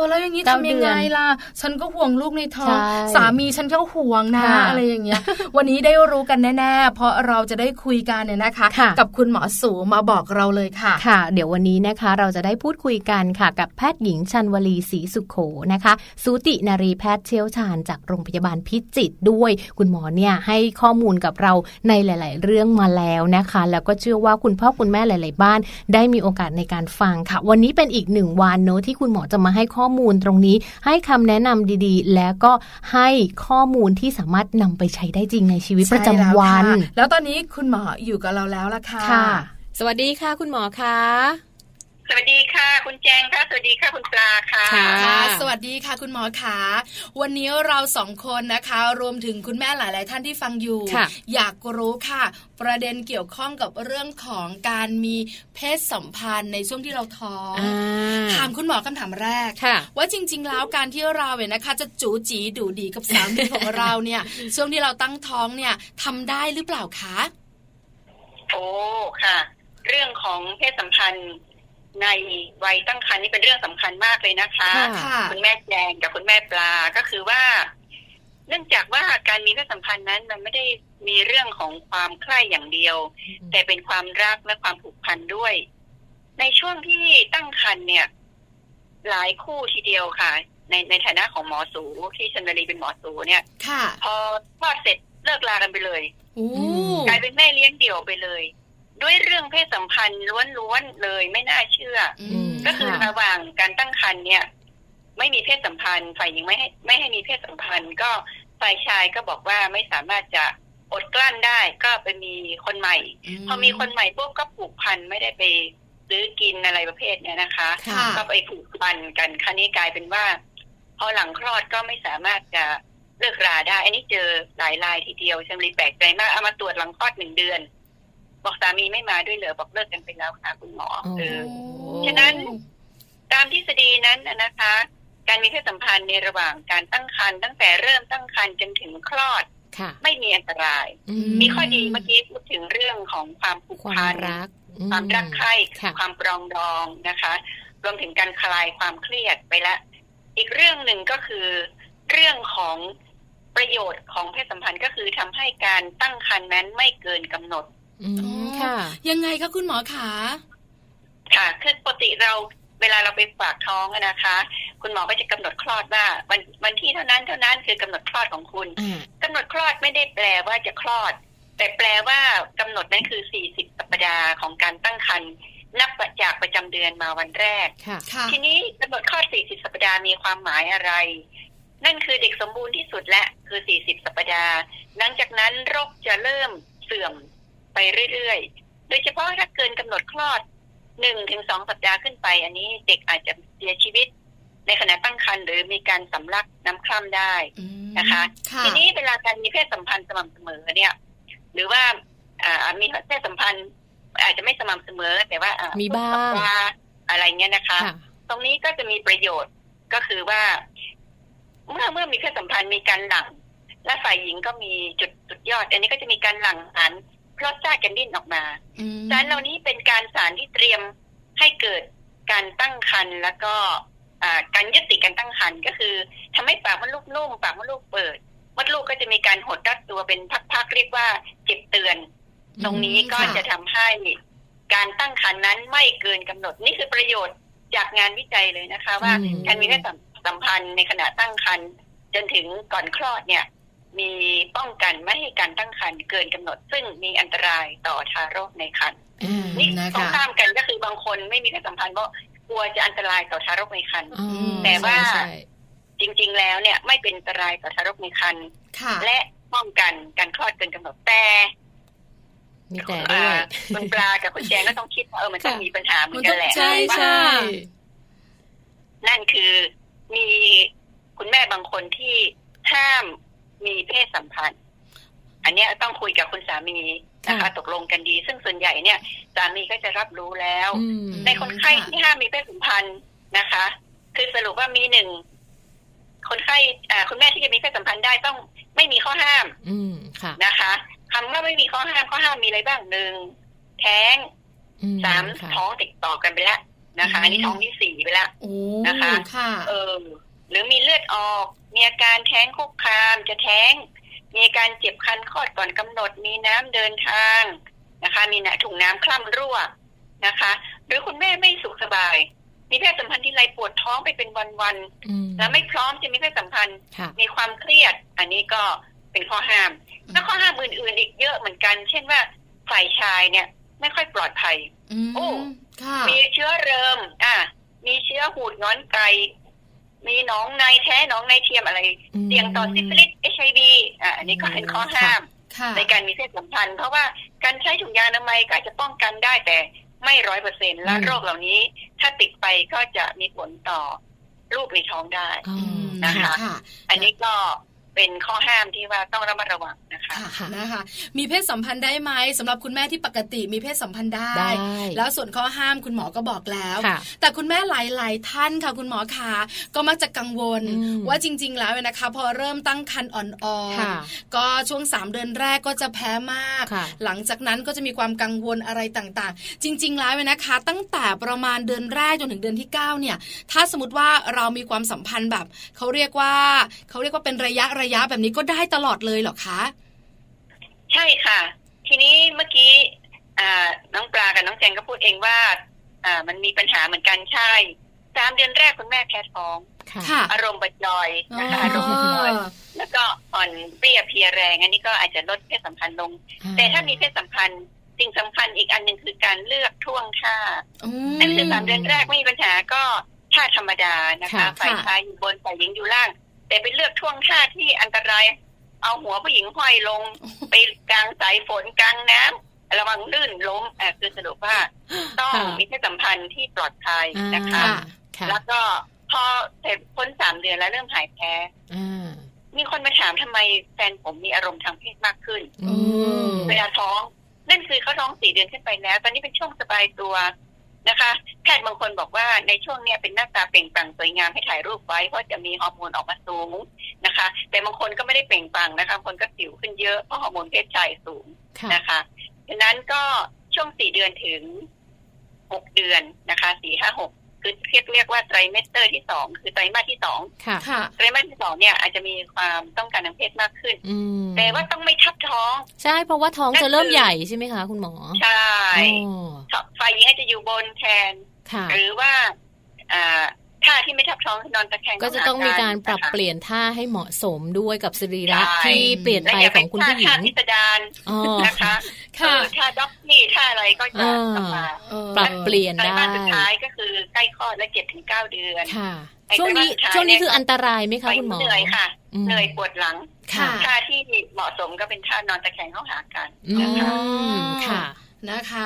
อแล้วอย่างนี้ทำยังไงล่ะ ฉันก็ห่วงลูกในท้องสามีฉันก็ห่วงนะอะไรอย่างเงี้ย วันนี้ได้รู้กันแน่ๆ เพราะเราจะได้คุยกันเนี่ยนะคะ กับคุณหมอสูมาบอกเราเลยค่ะค่ะ เดี๋ยววันนี้นะคะเราจะได้พูดคุยกันค่ะ กับแพทย์หญิงชันวลีศรีสุขโขนะคะ สูตินารีแพทย์เชี่ยวชาญจากโรงพยาบาลพิจิตรด้วย คุณหมอเนี่ยให้ข้อมูลกับเราในหลาย ๆ เรื่องมาแล้วนะคะ แล้วก็เชื่อว่าคุณพ่อคุณแม่หลาย ๆ บ้าน ได้มีโอกาสในการฟังค่ะ วันนี้เป็นอีกหนึ่งวันเนอะที่คุณหมอจะมาให้ข้อมูลตรงนี้ ให้คำแนะนำดีๆ แล้วก็ให้ข้อมูลที่สามารถนำไปใช้ได้จริงในชีวิตประจำวัน แล้วตอนนี้คุณหมออยู่กับเราแล้วล่ะค่ะค่ะสวัสดีค่ะคุณหมอคะ สวัสดีค่ะ คุณแจงค่ะ สวัสดีค่ะคุณปลาค่ะค่ะสวัสดีค่ะ คุณหมอขาวันนี้เราสองคนนะคะ รวมถึงคุณแม่หลาย ๆ ท่านที่ฟังอยู่ อยากรู้ค่ะ ประเด็นเกี่ยวข้องกับเรื่องของการมีเพศสัมพันธ์ในช่วงที่เราท้องถามคุณหมอคำถามแรกว่าจริง ๆ แล้วการที่เราเนี่ยนะคะ จะจูจีดูดีกับสามีของเราเนี่ย ช่วงที่เราตั้งท้องเนี่ยทำได้หรือเปล่าคะโอ้ค่ะ เรื่องของเพศสัมพันธ์ ในวัยตั้งครรภ์นี่เป็นเรื่องสำคัญมากเลยนะคะคุณแม่แจงกับคุณแม่ปลาก็คือว่า เนื่องจากว่าการมีเพศสัมพันธ์นั้นมันไม่ได้มีเรื่องของความใคร่อย่างเดียว แต่เป็นความรักและความผูกพันด้วย ในช่วงที่ตั้งครรภ์เนี่ย หลายคู่ทีเดียวค่ะ ในในฐานะของหมอสูที่ชันรีเป็นหมอสูเนี่ยพอคลอดเสร็จเลิกลากันไปเลยกลายเป็นแม่เลี้ยงเดี่ยวไปเลย ด้วยเรื่องเพศสัมพันธ์ล้วนๆเลยไม่น่าเชื่อก็คือระหว่างการตั้งครรภ์เนี่ย ไม่มีเพศสัมพันธ์ฝ่ายหญิงไม่ให้ไม่ให้มีเพศสัมพันธ์ ก็ฝ่ายชายก็บอกว่าไม่สามารถจะอดกลั้นได้ก็ไปมีคนใหม่ พอมีคนใหม่ปุ๊บก็ผูกพันไม่ได้ไปซื้อกินอะไรประเภทเนี้ยนะคะ ก็ไปผูกพันกันครั้นี้กลายเป็นว่า พอหลังคลอดก็ไม่สามารถจะเลิกราได้ อันนี้เจอหลายรายทีเดียวฉันเลยแปลกใจมากเอามาตรวจหลังคลอดหนึ่งเดือน บอกสามีไม่มาด้วยเหรอบอกเลิกกันไปแล้วค่ะคุณหมอเออฉะนั้นตามทฤษฎีนั้นนะคะ การมีเพศสัมพันธ์ในระหว่างการตั้งครรภ์ตั้งแต่เริ่มตั้งครรภ์จนถึงคลอดไม่มีอันตราย มีข้อดีเมื่อกี้พูดถึงเรื่องของความผูกพันความรักใคร่ความปรองดองนะคะ รวมถึงการคลายความเครียดไปละ อีกเรื่องหนึ่งก็คือ เรื่องของประโยชน์ของเพศสัมพันธ์ก็คือทำให้การตั้งครรภ์นั้นไม่เกินกำหนด ค่ะ ยังไงคะคุณหมอขาค่ะคือปกติเราเวลาเราไปฝากท้องนะคะ คุณหมอก็จะกำหนดคลอดว่าวันวันที่เท่านั้นเท่านั้นคือกำหนดคลอดของคุณกำหนดคลอดไม่ได้แปลว่าจะคลอด แต่แปลว่ากำหนดนั้นคือสี่สิบสัปดาห์ของการตั้งครรภ์นับจากประจำเดือนมาวันแรก ทีนี้กำหนดคลอดสี่สิบสัปดาห์มีความหมายอะไร นั่นคือเด็กสมบูรณ์ที่สุดและคือสี่สิบสัปดาห์ หลังจากนั้นโรคจะเริ่มเสื่อม ไปเรื่อยๆ โดยเฉพาะถ้าเกินกำหนดคลอดหนึ่งถึงสองสัปดาห์ขึ้นไป อันนี้เด็กอาจจะเสียชีวิต ในขณะตั้งครรภ์หรือมีการสำลักน้ำคร่ำได้นะคะ ทีนี้เวลาการมีเพศสัมพันธ์สม่ำเสมอเนี่ย หรือว่าอ่ามีเพศสัมพันธ์ อาจจะไม่สม่ำเสมอ แต่ว่ามีบ้างอะไรเงี้ยนะคะ ตรงนี้ก็จะมีประโยชน์ก็คือว่า เมื่อเมื่อมีเพศสัมพันธ์มีการหลั่งและฝ่ายหญิงก็มีจุดจุดยอด อันนี้ก็จะมีการหลั่งสาร พลอสซ่ากันดิ้นออกมา สารเหล่านี้เป็นการสารที่เตรียมให้เกิดการตั้งครรภ์แล้วก็การยึดติดการตั้งครรภ์ก็คือทำให้ปากมดลูกนุ่มปากมดลูกเปิดมดลูกก็จะมีการหดรัดตัวเป็นพักๆเรียกว่าเจ็บเตือน ตรงนี้ก็จะทำให้การตั้งครรภ์นั้นไม่เกินกำหนดนี่คือประโยชน์จากงานวิจัยเลยนะคะ ว่าการมีเพศสัมพันธ์ในขณะตั้งครรภ์จนถึงก่อนคลอดเนี่ย มีป้องกันไม่ให้การตั้งครรภ์เกินกำหนด ซึ่งมีอันตรายต่อทารกในครรภ์นี่ตรงข้ามกันก็คือบางคนไม่มีเพศสัมพันธ์เพราะกลัวจะอันตรายต่อทารกในครรภ์แต่ว่าจริง ๆ แล้วเนี่ยไม่เป็นอันตรายต่อทารกในครรภ์และป้องกันการคลอดเกินกำหนดแต่มีแต่ด้วยคุณปลากับคุณแจงก็ต้องคิดว่าเออมันต้องมีปัญหาเหมือนกันแหละใช่ใช่นั่นคือมีคุณแม่บางคนที่ห้าม มีเพศสัมพันธ์ อันนี้ต้องคุยกับคุณสามีนะคะตกลงกันดี ซึ่งส่วนใหญ่เนี่ยสามีก็จะรับรู้แล้ว ในคนไข้ที่ห้ามมีเพศสัมพันธ์นะคะ คือสรุปว่ามีหนึ่งคนไข้คุณแม่ที่จะมีเพศสัมพันธ์ได้ต้องไม่มีข้อห้ามนะคะคำว่าไม่มีข้อห้ามข้อห้ามมีอะไรบ้างหนึ่งแท้งสามท้องติดต่อกันไปแล้วนะคะอันนี้ท้องที่สี่ไปแล้วนะคะ เออ หรือมีเลือดออก มีอาการแท้งคุกคามจะแท้ง มีอาการเจ็บคันคลอดก่อนกำหนด มีน้ำเดินทางนะคะ มีถุงน้ำคล่ำรั่วนะคะ หรือคุณแม่ไม่สุขสบาย มีเพศสัมพันธ์ที่ไรปวดท้องไปเป็นวันๆแล้วไม่พร้อมจะมีเพศสัมพันธ์ มีความเครียด อันนี้ก็เป็นข้อห้าม แล้วข้อห้ามอื่นๆอีกเยอะเหมือนกัน เช่นว่าฝ่ายชายเนี่ย ไม่ค่อยปลอดภัยโอ้มีเชื้อเริม อะมีเชื้อหูดหงอนไก่ มีหนองในแท้หนองในเทียมอะไรเสี่ยงต่อซิฟิลิสเอชไอวีอะอันนี้ก็เป็นข้อห้ามในการมีเพศสัมพันธ์เพราะว่าการใช้ถุงยางอนามัยก็จะป้องกันได้แต่ไม่ร้อยเปอร์เซ็นต์และโรคเหล่านี้ ถ้าติดไปก็จะมีผลต่อลูกในท้องได้นะคะ อันนี้ก็ เป็นข้อห้ามที่ว่าต้องระมัดระวังนะคะนะคะมีเพศสัมพันธ์ได้ไหมสำหรับคุณแม่ที่ปกติมีเพศสัมพันธ์ได้ แล้วส่วนข้อห้ามคุณหมอก็บอกแล้ว แต่คุณแม่หลาย ๆ ท่านค่ะคุณหมอคะก็มักจะกังวลว่าจริง ๆ แล้วนะคะ พอเริ่มตั้งครรภ์อ่อน ๆ ก็ช่วง 3 เดือนแรกก็จะแพ้มาก หลังจากนั้นก็จะมีความกังวลอะไรต่าง ๆ จริง ๆ แล้วนะคะ ตั้งแต่ประมาณเดือนแรกจนถึงเดือนที่ 9 เนี่ย ถ้าสมมติว่าเรามีความสัมพันธ์แบบเขาเรียกว่าเขาเรียกว่าเป็นระยะระระยะแบบนี้ก็ได้ตลอดเลยเหรอคะ ใช่ค่ะ ทีนี้เมื่อกี้น้องปลากับน้องแจงก็พูดเองว่าอ่ามันมีปัญหาเหมือนกันใช่สามเดือนแรกคุณแม่แพ้ท้องอารมณ์บัดจอยนะคะอารมณ์บัดจอยแล้วก็อ่อนเปรี้ยเพียแรง อันนี้ก็อาจจะลดเพศสัมพันธ์ลง แต่ถ้ามีเพศสัมพันธ์สิ่งสำคัญอีกอันหนึ่งคือการเลือกท่วงท่านั่นคือสามเดือนแรกไม่มีปัญหาก็ท่าธรรมดานะคะฝ่ายชายอยู่บนฝ่ายหญิงอยู่ล่าง แต่ไปเลือกท่วงท่าที่อันตราย เอาหัวผู้หญิงห้อยลง ไปกลางสายฝนกลางน้ำระวังลื่นล้มอ่าคือสรุปว่าต้องมีเพศสัมพันธ์ที่ปลอดภัยนะคะ แล้วก็พอเสร็จพ้นสามเดือนแล้วเริ่มหายแพ้มีคนมาถามทำไมแฟนผมมีอารมณ์ทางเพศมากขึ้นเวลาท้อง นั่นคือเขาท้องสี่เดือนขึ้นไปแล้ว ตอนนี้เป็นช่วงสบายตัว นะคะแพทย์บางคนบอกว่าในช่วงเนี้ยเป็นหน้าตาเปล่งปลั่งสวยงามให้ถ่ายรูปไว้เพราะจะมีฮอร์โมนออกมาสูงนะคะ แต่บางคนก็ไม่ได้เปล่งปลั่งนะคะคนก็สิวขึ้นเยอะเพราะฮอร์โมนเพศชายสูงนะคะดังนั้นก็ช่วงสี่เดือนถึงหกเดือนนะคะสี่ห้าหก คือเรียกเรียกว่า trimester ที่สองคือไตรมาสที่สองไตรมาสที่สองเนี่ยอาจจะมีความต้องการทางเพศมากขึ้นแต่ว่าต้องไม่ทับท้อง ใช่เพราะว่าท้องจะเริ่มใหญ่ใช่ไหมคะ คุณหมอ ใช่ไฟยิงให้จะอยู่บนแทน หรือว่าอ่า ท่าที่ไม่ทับท้องนอนตะแคงก็จะต้องมีการปรับเปลี่ยนท่าให้เหมาะสมด้วยกับสรีระที่เปลี่ยนไปของคุณผู้หญิงท่าพิสดารนะคะค่ะท่าด็อกนี่ท่าอะไรก็จะปรับเปลี่ยนได้สุดท้ายก็คือใกล้คลอดและเจ็ดถึงเก้าเดือนค่ะช่วงนี้ช่วงนี้คืออันตรายไหมคะคุณหมอเหนื่อยค่ะเหนื่อยปวดหลังท่าที่เหมาะสมก็เป็นท่านอนตะแคงเข้าหากันนะคะค่ะ นะคะ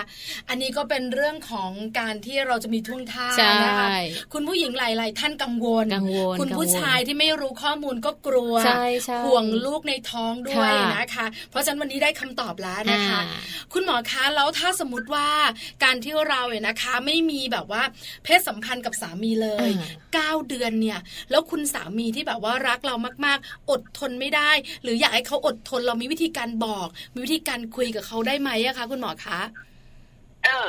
อันนี้ก็เป็นเรื่องของการที่เราจะมีทุ่งท่านะคะคุณผู้หญิงหลาย ๆ ท่านกังวลกังวลคุณผู้ชายที่ไม่รู้ข้อมูลก็กลัวห่วงลูกในท้องด้วยนะคะ เพราะฉะนั้นวันนี้ได้คำตอบแล้วนะคะ คุณหมอคะแล้วถ้าสมมติว่าการที่เราเนี่ยนะคะ ไม่มีแบบว่าเพศสัมพันธ์กับสามีเลย 9 เดือนเนี่ย แล้วคุณสามีที่แบบว่ารักเรามาก ๆ อดทนไม่ได้ หรืออยากให้เขาอดทนเรามีวิธีการบอก มีวิธีการคุยกับเขาได้ไหมอะคะคุณหมอคะ เออ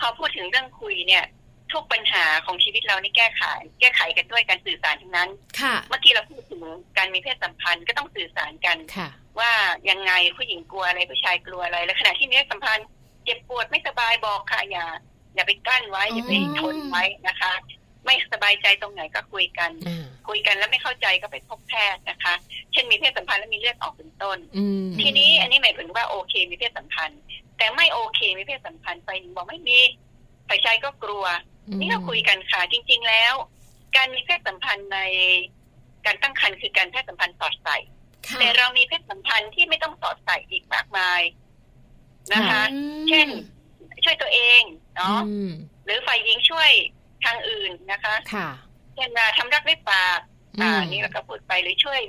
พอพูดถึงเรื่องคุยเนี่ย ทุกปัญหาของชีวิตเรานี่แก้ไข แก้ไขกันด้วยการสื่อสารทั้งนั้นค่ะเมื่อกี้เราพูดถึงการมีเพศสัมพันธ์ก็ต้องสื่อสารกันค่ะว่ายังไงผู้หญิงกลัวอะไรผู้ชายกลัวอะไร และขณะที่มีเพศสัมพันธ์เจ็บปวดไม่สบายบอกค่ะอย่าอย่าไปกั้นไว้อย่าไปทนไว้นะคะ ไม่สบายใจตรงไหนก็คุยกัน คุยกันแล้วไม่เข้าใจก็ไปพบแพทย์นะคะ เช่นมีเพศสัมพันธ์แล้วมีเลือดออกเป็นต้น ทีนี้อันนี้หมายถึงว่าโอเค มีเพศสัมพันธ์ แต่ไม่โอเคมีเพศสัมพันธ์ไปหญิงบอกไม่มีฝ่ายชายก็กลัว นี่เราคุยกันค่ะจริง ๆ แล้ว การมีเพศสัมพันธ์ในการตั้งครรภ์คือการเพศสัมพันธ์สอดใส่แต่เรามีเพศสัมพันธ์ที่ไม่ต้องสอดใส่อีกมากมายนะคะ เช่น ช่วยตัวเองเนาะหรือฝ่ายหญิงช่วยทางอื่นนะคะค่ะเช่นทำรักด้วยปากอ่านี่เราก็พูดไปหรือช่วย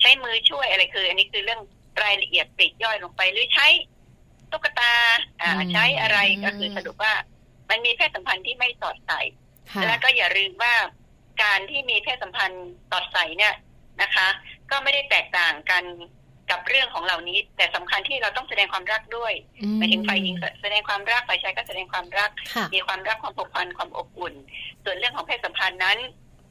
ใช้มือช่วยอะไรคือ อันนี้คือเรื่องรายละเอียดปลีกย่อยลงไปหรือใช้ ตุ๊กตาอ่าใช้อะไรก็คือสรุปว่ามันมีเพศสัมพันธ์ที่ไม่สอดใส่แล้วก็อย่าลืมว่าการที่มีเพศสัมพันธ์สอดใส่เนี่ยนะคะ ก็ไม่ได้แตกต่างกันกับเรื่องของเหล่านี้ แต่สำคัญที่เราต้องแสดงความรักด้วยหมายถึงฝ่ายหญิงแสดงความรักฝ่ายชายก็แสดงความรัก มีความรักความผูกพันความอบอุ่น ส่วนเรื่องของเพศสัมพันธ์นั้น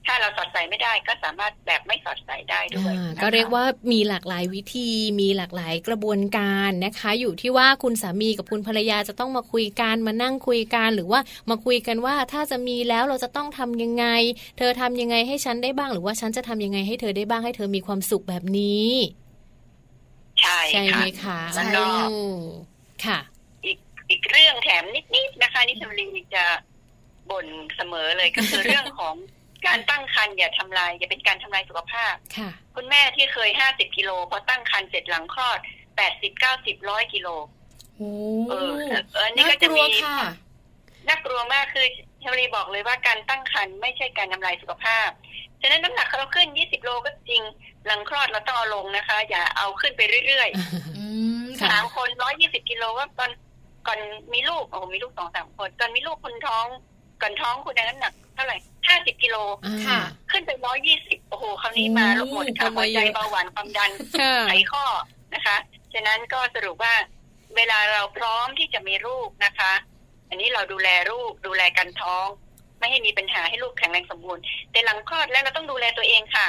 ถ้าเราสอดใส่ไม่ได้ก็สามารถแบบไม่สอดใส่ได้ด้วยก็เรียกว่ามีหลากหลายวิธี มีหลากหลายกระบวนการนะคะ อยู่ที่ว่าคุณสามีกับคุณภรรยาจะต้องมาคุยกันมานั่งคุยกันหรือว่ามาคุยกันว่าถ้าจะมีแล้วเราจะต้องทำยังไง เธอทำยังไงให้ฉันได้บ้าง หรือว่าฉันจะทำยังไงให้เธอได้บ้างให้เธอมีความสุขแบบนี้ ใช่ใช่ไหมคะแล้วก็ค่ะ อีกอีกเรื่องแถมนิดๆนะคะนิชลีจะบ่นเสมอเลยก็คือเรื่องของ การตั้งครรภ์อย่าทำลายอย่าเป็นการทำลายสุขภาพค่ะคุณแม่ที่เคยห้าสิบกิโลพอตั้งครรภ์เสร็จหลังคลอดแปดสิบเก้าสิบร้อยกิโลเออเออนี่ก็จะมีน่ากลัวมากคือเชอรีบอกเลยว่าการตั้งครรภ์ไม่ใช่การทำลายสุขภาพ ฉะนั้นน้ำหนักเราขึ้นยี่สิบโลก็จริง หลังคลอดเราต้องเอาลงนะคะ อย่าเอาขึ้นไปเรื่อยๆสามคนร้อยยี่สิบกิโลว่าตอนก่อนมีลูกโอ้มีลูกสองสามคน ตอนมีลูกคนท้อง ก่อนท้องคุณน้ำหนัก เท่าไหร่ห้าสิบกิโลค่ะ ขึ้นไปร้อยยี่สิบโอ้โหคำนี้มาลบหมดค่ะหัวใจเบาหวานความดันไขข้อนะคะฉะนั้นก็สรุปว่าเวลาเราพร้อมที่จะมีลูกนะคะ อันนี้เราดูแลลูกดูแลกันท้อง ไม่ให้มีปัญหาให้ลูกแข็งแรงสมบูรณ์ แต่หลังคลอดแล้วเราต้องดูแลตัวเองค่ะ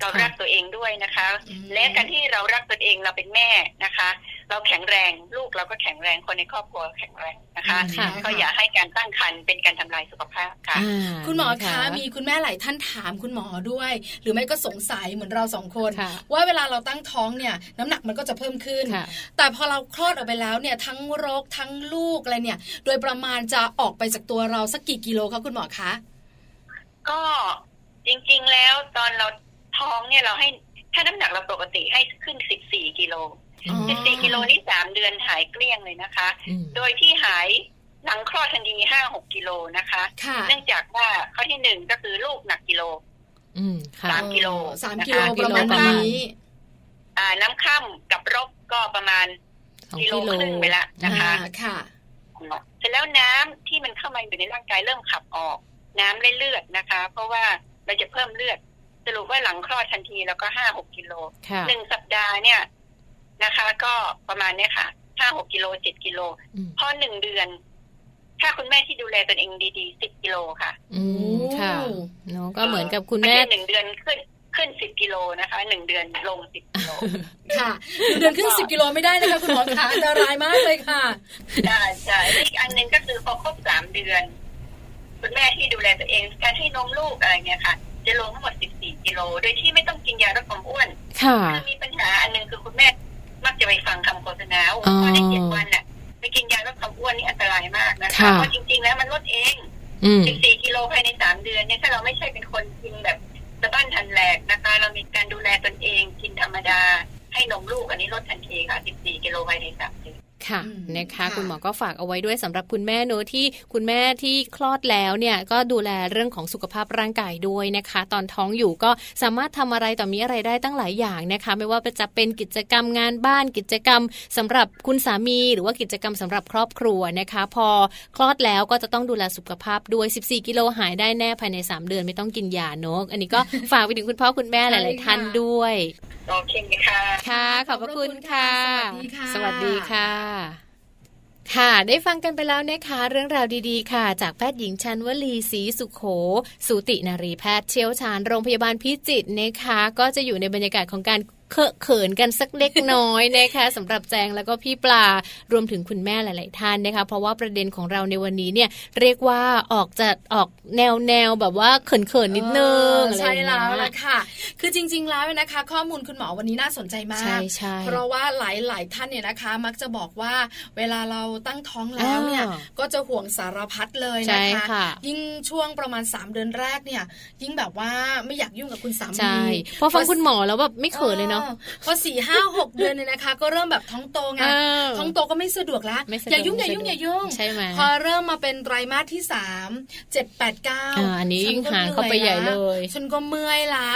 เรารักตัวเองด้วยนะคะ และการที่เรารักตัวเองเราเป็นแม่นะคะ เราแข็งแรงลูกเราก็แข็งแรงคนในครอบครัวแข็งแรงนะคะก็อย่าให้การตั้งครรภ์เป็นการทำลายสุขภาพค่ะ คุณหมอคะมีคุณแม่หลายท่านถามคุณหมอด้วย หรือไม่ก็สงสัยเหมือนเราสองคน ว่าเวลาเราตั้งท้องเนี่ยน้ำหนักมันก็จะเพิ่มขึ้น แต่พอเราคลอดออกไปแล้วเนี่ยทั้งรกทั้งลูกอะไรเนี่ย โดยประมาณจะออกไปจากตัวเราสักกี่กิโลคะคุณหมอคะก็จริงๆแล้วตอนเราท้องเนี่ยเราให้ถ้าน้ำหนักเราปกติให้ขึ้นสิบสี่กิโล สิบสี่กิโลนี่สามเดือนหายเกลี้ยงเลยนะคะ โดยที่หายหลังคลอดทันทีห้าหกกิโลนะคะ เนื่องจากว่าข้อที่หนึ่งก็คือลูกหนักกิโลสามกิโลสามกิโลประมาณนี้อ่าน้ำค่ำกับรบก็ประมาณกิโลครึ่งไปแล้วนะคะ ค่ะเสร็จแล้วน้ำที่มันเข้ามาอยู่ในร่างกายเริ่มขับออก น้ำเลือดนะคะ เพราะว่าเราจะเพิ่มเลือดสรุปว่าหลังคลอดทันทีแล้วก็ห้าหกกิโลหนึ่งสัปดาห์เนี่ย นะคะ ก็ประมาณเนี้ยค่ะห้าหกกิโลเจ็ดกิโลพอหนึ่งเดือน ถ้าคุณแม่ที่ดูแลตนเองดีๆสิบกิโลค่ะ อืมค่ะเนาะก็เหมือนกับคุณแม่หนึ่งเดือนขึ้นขึ้นสิบกิโลนะคะหนึ่งเดือนลงสิบกิโลค่ะหนึ่งเดือนขึ้นสิบกิโลไม่ได้นะคะคุณหมอคะอันตรายมากเลยค่ะใช่ใช่อีกอันหนึ่งก็คือพอครบสามเดือน คุณแม่ที่ดูแลตัวเองการให้นมลูกอะไรเงี้ยค่ะ จะลงทั้งหมดสิบสี่กิโลโดยที่ไม่ต้องกินยาลดความอ้วนค่ะมีปัญหาอันหนึ่งคือคุณแม่ มักจะไปฟังคำโฆษณาโอ้พอได้เจ็ดวันน่ะไปกินยาลดความอ้วนนี่อันตรายมากนะคะเพราะจริง ๆ แล้วมันลดเองสิบสี่กิโลภายในสามเดือนเนี่ยถ้าเราไม่ใช่เป็นคนกินแบบสะบั้นทันแหลกนะคะ เรามีการดูแลตนเองกินธรรมดาให้นมลูกอันนี้ลดทันทีค่ะสิบสี่กิโลภายในสามเดือน ค่ะนะคะคุณหมอก็ฝากเอาไว้ด้วยสำหรับคุณแม่เนอะที่คุณแม่ที่คลอดแล้วเนี่ยก็ดูแลเรื่องของสุขภาพร่างกายด้วยนะคะ ตอนท้องอยู่ก็สามารถทำอะไรต่อมีอะไรได้ตั้งหลายอย่างนะคะ ไม่ว่าจะเป็นกิจกรรมงานบ้านกิจกรรมสำหรับคุณสามี หรือว่ากิจกรรมสำหรับครอบครัวนะคะ พอคลอดแล้วก็จะต้องดูแลสุขภาพด้วย 14 กิโลหายได้แน่ภายใน 3 เดือนไม่ต้องกินยาเนอะอันนี้ก็ฝากไปถึงคุณพ่อคุณแม่หลาย ๆ ท่านด้วยโอเคค่ะ ค่ะ ขอบพระคุณค่ะ สวัสดีค่ะ ค่ะ ได้ฟังกันไปแล้วนะคะเรื่องราวดีๆ ค่ะ จากแพทย์หญิงชันวลีศรีสุขโข สูตินารีแพทย์เชี่ยวชาญโรงพยาบาลพิจิตรนะคะ ก็จะอยู่ในบรรยากาศของการ เคอะเขินกันสักเล็กน้อยนะคะสำหรับแจงแล้วก็พี่ปลารวมถึงคุณแม่หลาย ๆ ท่านนะคะ เพราะว่าประเด็นของเราในวันนี้เนี่ยเรียกว่าออกจะออกแนวแนวแบบว่าเขินๆนิดนึงใช่แล้วละค่ะ คือจริง ๆ แล้วนะคะ ข้อมูลคุณหมอวันนี้น่าสนใจมากใช่เพราะว่าหลาย ๆ ท่านเนี่ยนะคะ มักจะบอกว่าเวลาเราตั้งท้องแล้วเนี่ยก็จะห่วงสารพัดเลยนะคะยิ่งช่วงประมาณ 3 เดือนแรกเนี่ย ยิ่งแบบว่าไม่อยากยุ่งกับคุณสามีใช่พอฟังคุณหมอแล้วแบบไม่เขินเลยเนาะพอสี่ห้าหกเดือนเนี่ยนะคะ ก็เริ่มแบบท้องโตไงท้องโตก็ไม่สะดวกแล้วอย่ายุ่งอย่ายุ่งอย่ายุ่งใช่ไหมพอเริ่มมาเป็นไตรมาสที่สามเจ็ดแปดเก้าอันนี้ยิ่งห่างเข้าไปใหญ่เลย ฉันก็เมื่อยละ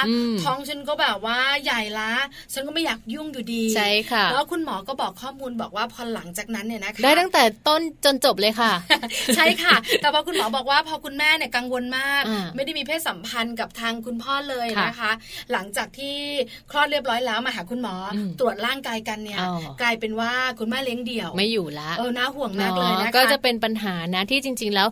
ท้องฉันก็แบบว่าใหญ่ละฉันก็ไม่อยากยุ่งอยู่ดีใช่ค่ะแล้วคุณหมอก็บอกข้อมูลบอกว่าพอหลังจากนั้นเนี่ยนะคะได้ตั้งแต่ต้นจนจบเลยค่ะ ใช่ค่ะ แต่พอคุณหมอบอกว่าพอคุณแม่เนี่ยกังวลมาก ไม่ได้มีเพศสัมพันธ์กับทางคุณพ่อเลยนะคะ หลังจากที่คลอดเรียบร้อยแล้วมาหาคุณหมอ ตรวจร่างกายกันเนี่ย กลายเป็นว่าคุณแม่เลี้ยงเดี่ยว ไม่อยู่ละเออน่าห่วงมากเลยนะคะก็จะเป็นปัญหานะที่จริง ๆ แล้ว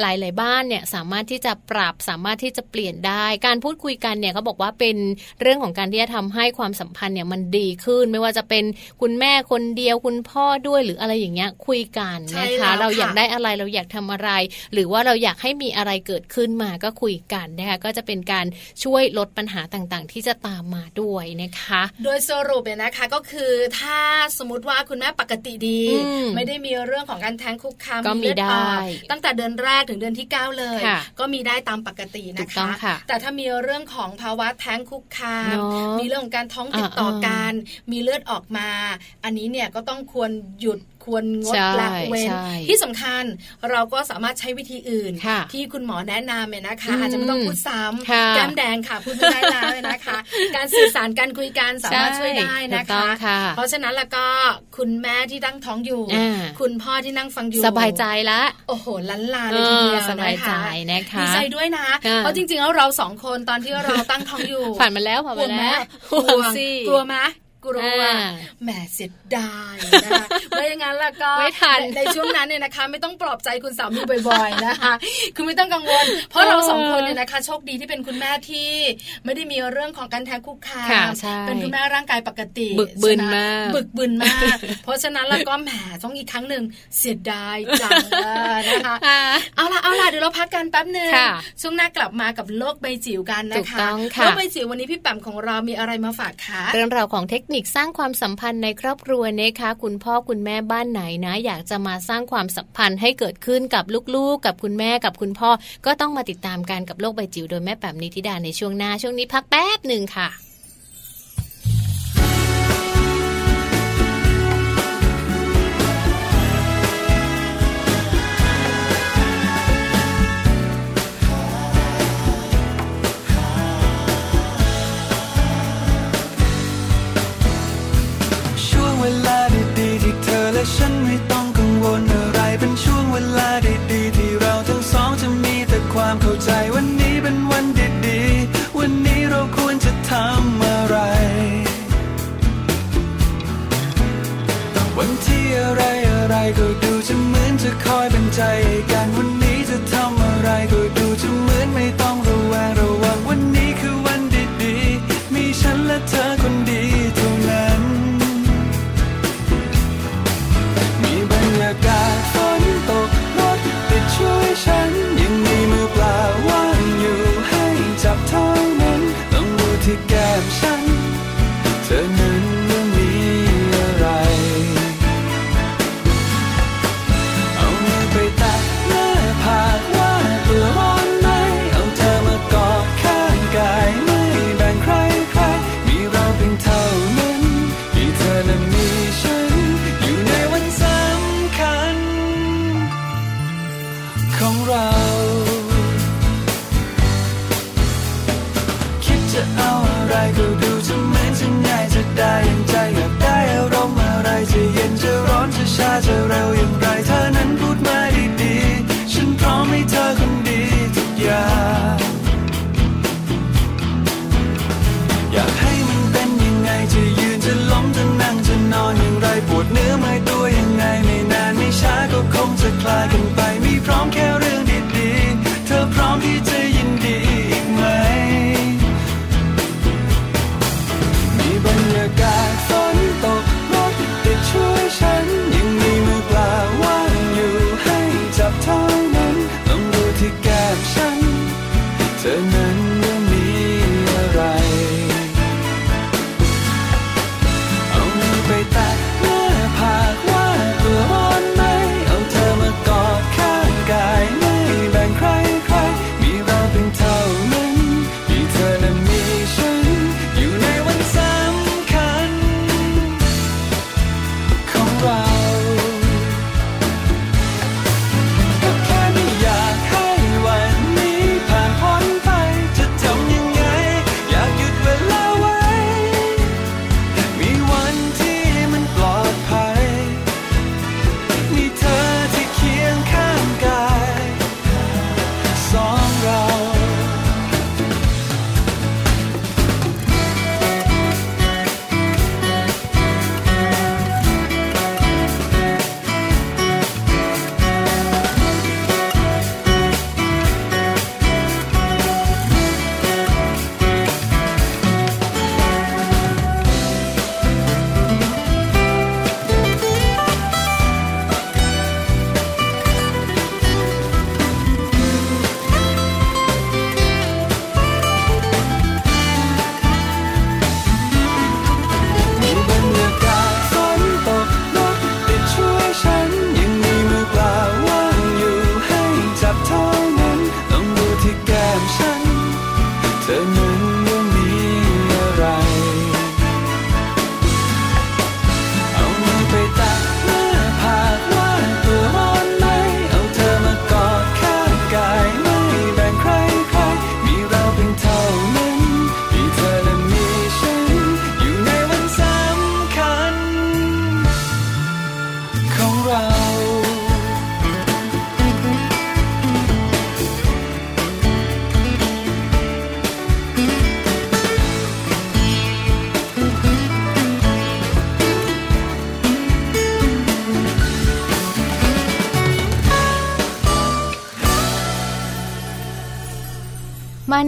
หลาย ๆ บ้านเนี่ยสามารถที่จะปรับสามารถที่จะเปลี่ยนได้ การพูดคุยกันเนี่ยเขาบอกว่าเป็นเรื่องของการที่จะทำให้ความสัมพันธ์เนี่ยมันดีขึ้น ไม่ว่าจะเป็นคุณแม่คนเดียวคุณพ่อด้วยหรืออะไรอย่างเงี้ยคุยกันนะคะ เราอยากได้อะไรเราอยากทำอะไร หรือว่าเราอยากให้มีอะไรเกิดขึ้นมาก็คุยกันนะคะก็จะเป็นการช่วยลดปัญหาต่าง ๆ ที่จะตามมาด้วยนะคะ โดยสรุปเนี่ยนะคะก็คือถ้าสมมติว่าคุณแม่ปกติดี ไม่ได้มีเรื่องของการแท้งคุกคามก็มีได้ ตั้งแต่เดือนแรกถึงเดือนที่ 9 เลย ก็มีได้ตามปกตินะคะคะแต่ถ้ามีเรื่องของภาวะแท้งคุกคาม มีเรื่องของการท้องติดต่อกัน มีเลือดออกมา อันนี้เนี่ยก็ต้องควรหยุดควรงดละเว้น ที่สำคัญเราก็สามารถใช้วิธีอื่น ที่คุณหมอแนะนำเนี่ยนะคะอาจจะไม่ต้องพูดซ้ำแก้มแดงค่ะพูดไม่ได้แล้วนะคะ การสื่อสารการคุยกันสามารถช่วยได้นะคะ เพราะฉะนั้นแล้วก็คุณแม่ที่ตั้งท้องอยู่ คุณพ่อที่นั่งฟังอยู่สบายใจละโอ้โหลันลาเลยทีเดียวสบายใจนะคะดีใจด้วยนะเพราะจริงๆแล้วเราสองคนตอนที่เราตั้งท้องอยู่ผ่านมาแล้วผ่านมาแล้วกลัวกลัวไหม กลัวแหมเสียดายนะคะไม่อย่างนั้นแล้วก็ไม่ทันในช่วงนั้นเนี่ยนะคะ ไม่ต้องปลอบใจคุณสามีบ่อยๆนะคะคือไม่ต้องกังวล เพราะเราสองคนเนี่ยนะคะโชคดีที่เป็นคุณแม่ที่ไม่ได้มีเรื่องของการแท้งคุกคามเป็นคุณแม่ร่างกายปกติบึกบึนมากบึกบึนมาก เพราะฉะนั้นแล้วก็แหมต้องอีกครั้งหนึ่งเสียดายจังนะคะเอาล่ะเอาล่ะเดี๋ยวเราพักกันแป๊บหนึ่งช่วงหน้ากลับมากับโลกใบจิ๋วกันนะคะโลกใบจิ๋ววันนี้พี่แปมของเรามีอะไรมาฝากคะเรื่องราวของเทคนิคสร้างความสัมพันธ์ในครอบครัวนะคะ คุณพ่อคุณแม่บ้านไหนนะ อยากจะมาสร้างความสัมพันธ์ให้เกิดขึ้นกับลูกๆ กับคุณแม่กับคุณพ่อ ก็ต้องมาติดตามกันกับโลกใบจิ๋วโดยแม่แป๋มนิติดาในช่วงหน้าช่วงนี้พักแป๊บหนึ่งค่ะ ก็ดูจะเหมือนจะคอยเป็นใจกันวัน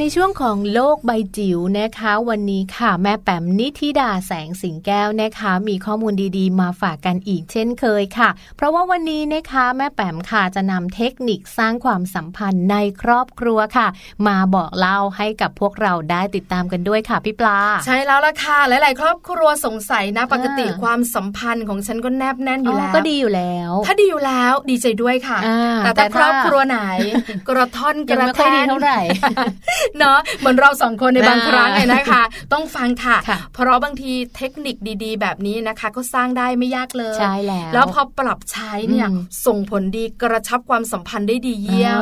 ในช่วงของโลกใบจิ๋วนะคะ วันนี้ค่ะ แม่แป๋มนิธิดาแสงสิงแก้วนะคะ มีข้อมูลดีๆ มาฝากกันอีกเช่นเคยค่ะ เพราะว่าวันนี้นะคะแม่แป๋มค่ะจะนำเทคนิคสร้างความสัมพันธ์ในครอบครัวค่ะ มาบอกเล่าให้กับพวกเราได้ติดตามกันด้วยค่ะพี่ปลา ใช่แล้วล่ะค่ะหลาย ๆ ครอบครัวสงสัยนะปกติความสัมพันธ์ของฉันก็แนบแน่นอยู่แล้วก็ดีอยู่แล้ว ถ้าดีอยู่แล้วดีใจด้วยค่ะแต่ถ้าครอบครัวไหน กระท่อนกระแทนเท่าไหร่เนาะเหมือนเราสองคนในบางครั้งเลยนะคะ ต้องฟังค่ะ เพราะบางทีเทคนิคดีๆ แบบนี้นะคะ ก็สร้างได้ไม่ยากเลยใช่แล้ว แล้วพอปรับใช้เนี่ยส่งผลดีกระชับความสัมพันธ์ได้ดีเยี่ยม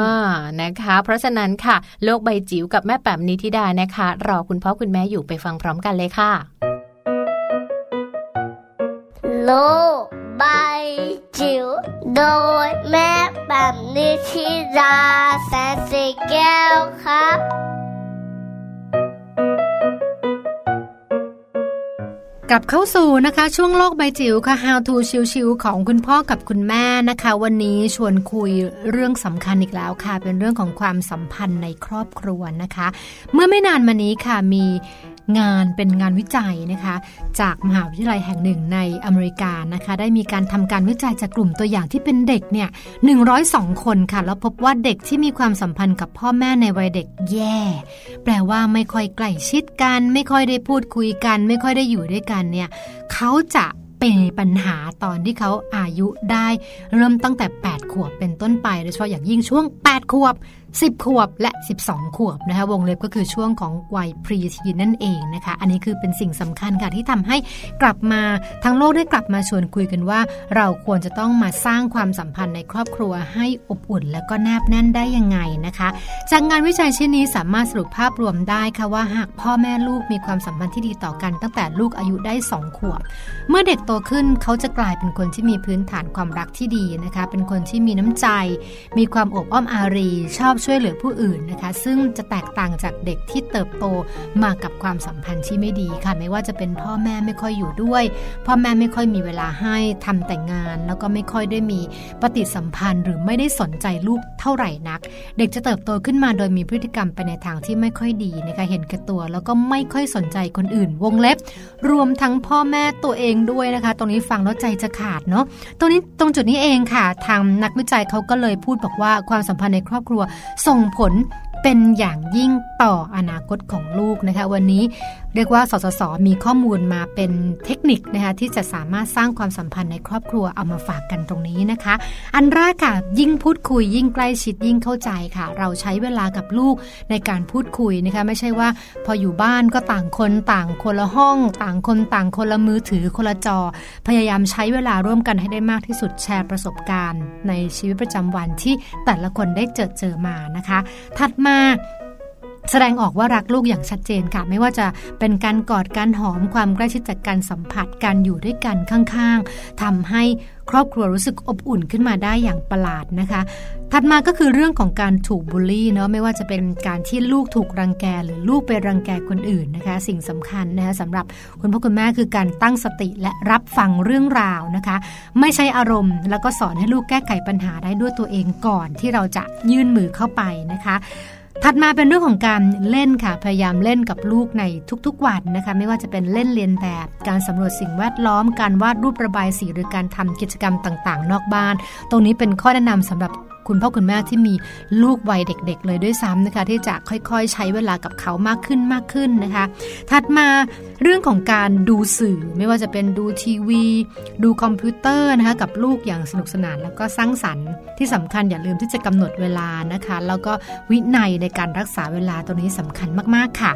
นะคะ เพราะฉะนั้นค่ะ โลกใบจิ๋วกับแม่แป๋มนิธิดานะคะ รอคุณพ่อคุณแม่อยู่ไปฟังพร้อมกันเลยค่ะ โลกใบจิ๋วโดยแม่แบบนิชิราแสนสีแก้วครับ กลับเข้าสู่นะคะช่วงโลกใบจิ๋วค่ะ How to ชิวๆของคุณพ่อกับคุณแม่นะคะ วันนี้ชวนคุยเรื่องสำคัญอีกแล้วค่ะ เป็นเรื่องของความสัมพันธ์ในครอบครัวนะคะ เมื่อไม่นานมานี้ค่ะมี งานเป็นงานวิจัยนะคะ จากมหาวิทยาลัยแห่งหนึ่งในอเมริกานะคะ ได้มีการทำการวิจัยจากกลุ่มตัวอย่างที่เป็นเด็กเนี่ย102 คนค่ะ แล้วพบว่าเด็กที่มีความสัมพันธ์กับพ่อแม่ในวัยเด็กแย่ แปลว่าไม่ค่อยใกล้ชิดกัน ไม่ค่อยได้พูดคุยกัน ไม่ค่อยได้อยู่ด้วยกันเนี่ยเขาจะเป็นปัญหาตอนที่เขาอายุได้ เริ่มตั้งแต่ 8 ขวบเป็นต้นไปโดยเฉพาะอย่างยิ่งช่วง 8 ขวบ 10 ขวบและ 12 ขวบนะคะวงเล็บก็คือช่วงของวัยพรีทีนนั่นเองนะคะ อันนี้คือเป็นสิ่งสำคัญค่ะที่ทำให้กลับมาทั้งโลกได้กลับมาชวนคุยกันว่า เราควรจะต้องมาสร้างความสัมพันธ์ในครอบครัวให้อบอุ่น และก็แนบแน่นได้ยังไงนะคะ จากงานวิจัยเช่นนี้สามารถสรุปภาพรวมได้ค่ะว่าหากพ่อแม่ลูกมีความสัมพันธ์ที่ดีต่อกันตั้งแต่ลูกอายุได้ 2 ขวบ เมื่อเด็กโตขึ้นเขาจะกลายเป็นคนที่มีพื้นฐานความรักที่ดีนะคะ เป็นคนที่มีน้ำใจ มีความอบอ้อมอารีชอบช่วยเหลือผู้อื่นนะคะ ซึ่งจะแตกต่างจากเด็กที่เติบโตมากับความสัมพันธ์ที่ไม่ดีค่ะ ไม่ว่าจะเป็นพ่อแม่ไม่ค่อยอยู่ด้วย พ่อแม่ไม่ค่อยมีเวลาให้ทำแต่งงาน แล้วก็ไม่ค่อยได้มีปฏิสัมพันธ์หรือไม่ได้สนใจลูกเท่าไหร่นัก เด็กจะเติบโตขึ้นมาโดยมีพฤติกรรมไปในทางที่ไม่ค่อยดีนะคะเห็นแก่ตัว แล้วก็ไม่ค่อยสนใจคนอื่น วงเล็บ รวมทั้งพ่อแม่ตัวเองด้วยนะคะ ตรงนี้ฟังแล้วใจจะขาดเนาะตรงนี้ตรงจุดนี้เองค่ะทางนักวิจัยเขาก็เลยพูดบอกว่าความสัมพันธ์ในครอบครัวส่งผลเป็นอย่างยิ่งต่ออนาคตของลูกนะคะ วันนี้ เรียกว่าสสสมีข้อมูลมาเป็นเทคนิคนะคะที่จะสามารถสร้างความสัมพันธ์ในครอบครัวเอามาฝากกันตรงนี้นะคะ อันแรกค่ะยิ่งพูดคุยยิ่งใกล้ชิดยิ่งเข้าใจค่ะ เราใช้เวลากับลูกในการพูดคุยนะคะไม่ใช่ว่า พออยู่บ้านก็ต่างคนต่างคนละห้อง ต่างคนต่างคนละมือถือคนละจอ พยายามใช้เวลาร่วมกันให้ได้มากที่สุดแชร์ประสบการณ์ ในชีวิตประจำวันที่แต่ละคนได้เจอเจอมานะคะ ถัดมา แสดงออกว่ารักลูกอย่างชัดเจนค่ะ ไม่ว่าจะเป็นการกอดการหอมความใกล้ชิดจากการสัมผัสการอยู่ด้วยกันข้างๆทำให้ครอบครัวรู้สึกอบอุ่นขึ้นมาได้อย่างประหลาดนะคะ ถัดมาก็คือเรื่องของการถูกบูลลี่เนาะไม่ว่าจะเป็นการที่ลูกถูกรังแกหรือลูกไปรังแกคนอื่นนะคะ สิ่งสำคัญนะคะสำหรับคุณพ่อคุณแม่คือการตั้งสติและรับฟังเรื่องราวนะคะ ไม่ใช่อารมณ์ แล้วก็สอนให้ลูกแก้ไขปัญหาได้ด้วยตัวเองก่อนที่เราจะยื่นมือเข้าไปนะคะ ถัดมาเป็นเรื่องของการเล่นค่ะ พยายามเล่นกับลูกในทุกๆวันนะคะ ไม่ว่าจะเป็นเล่นเรียนแบบ การสำรวจสิ่งแวดล้อม การวาดรูประบายสีหรือการทำกิจกรรมต่างๆ นอกบ้าน ตรงนี้เป็นข้อแนะนำสำหรับ คุณพ่อคุณแม่ที่มีลูกวัยเด็ก ๆ เลยด้วยซ้ำนะคะ ที่จะค่อยๆ ใช้เวลากับเขามากขึ้นมากขึ้นนะคะ ถัดมาเรื่องของการดูสื่อไม่ว่าจะเป็นดูทีวี ดูคอมพิวเตอร์นะคะกับลูกอย่างสนุกสนานแล้วก็สร้างสรรค์ที่สำคัญอย่าลืมที่จะกำหนดเวลานะคะ แล้วก็วินัยในการรักษาเวลาตัวนี้สำคัญมากๆค่ะ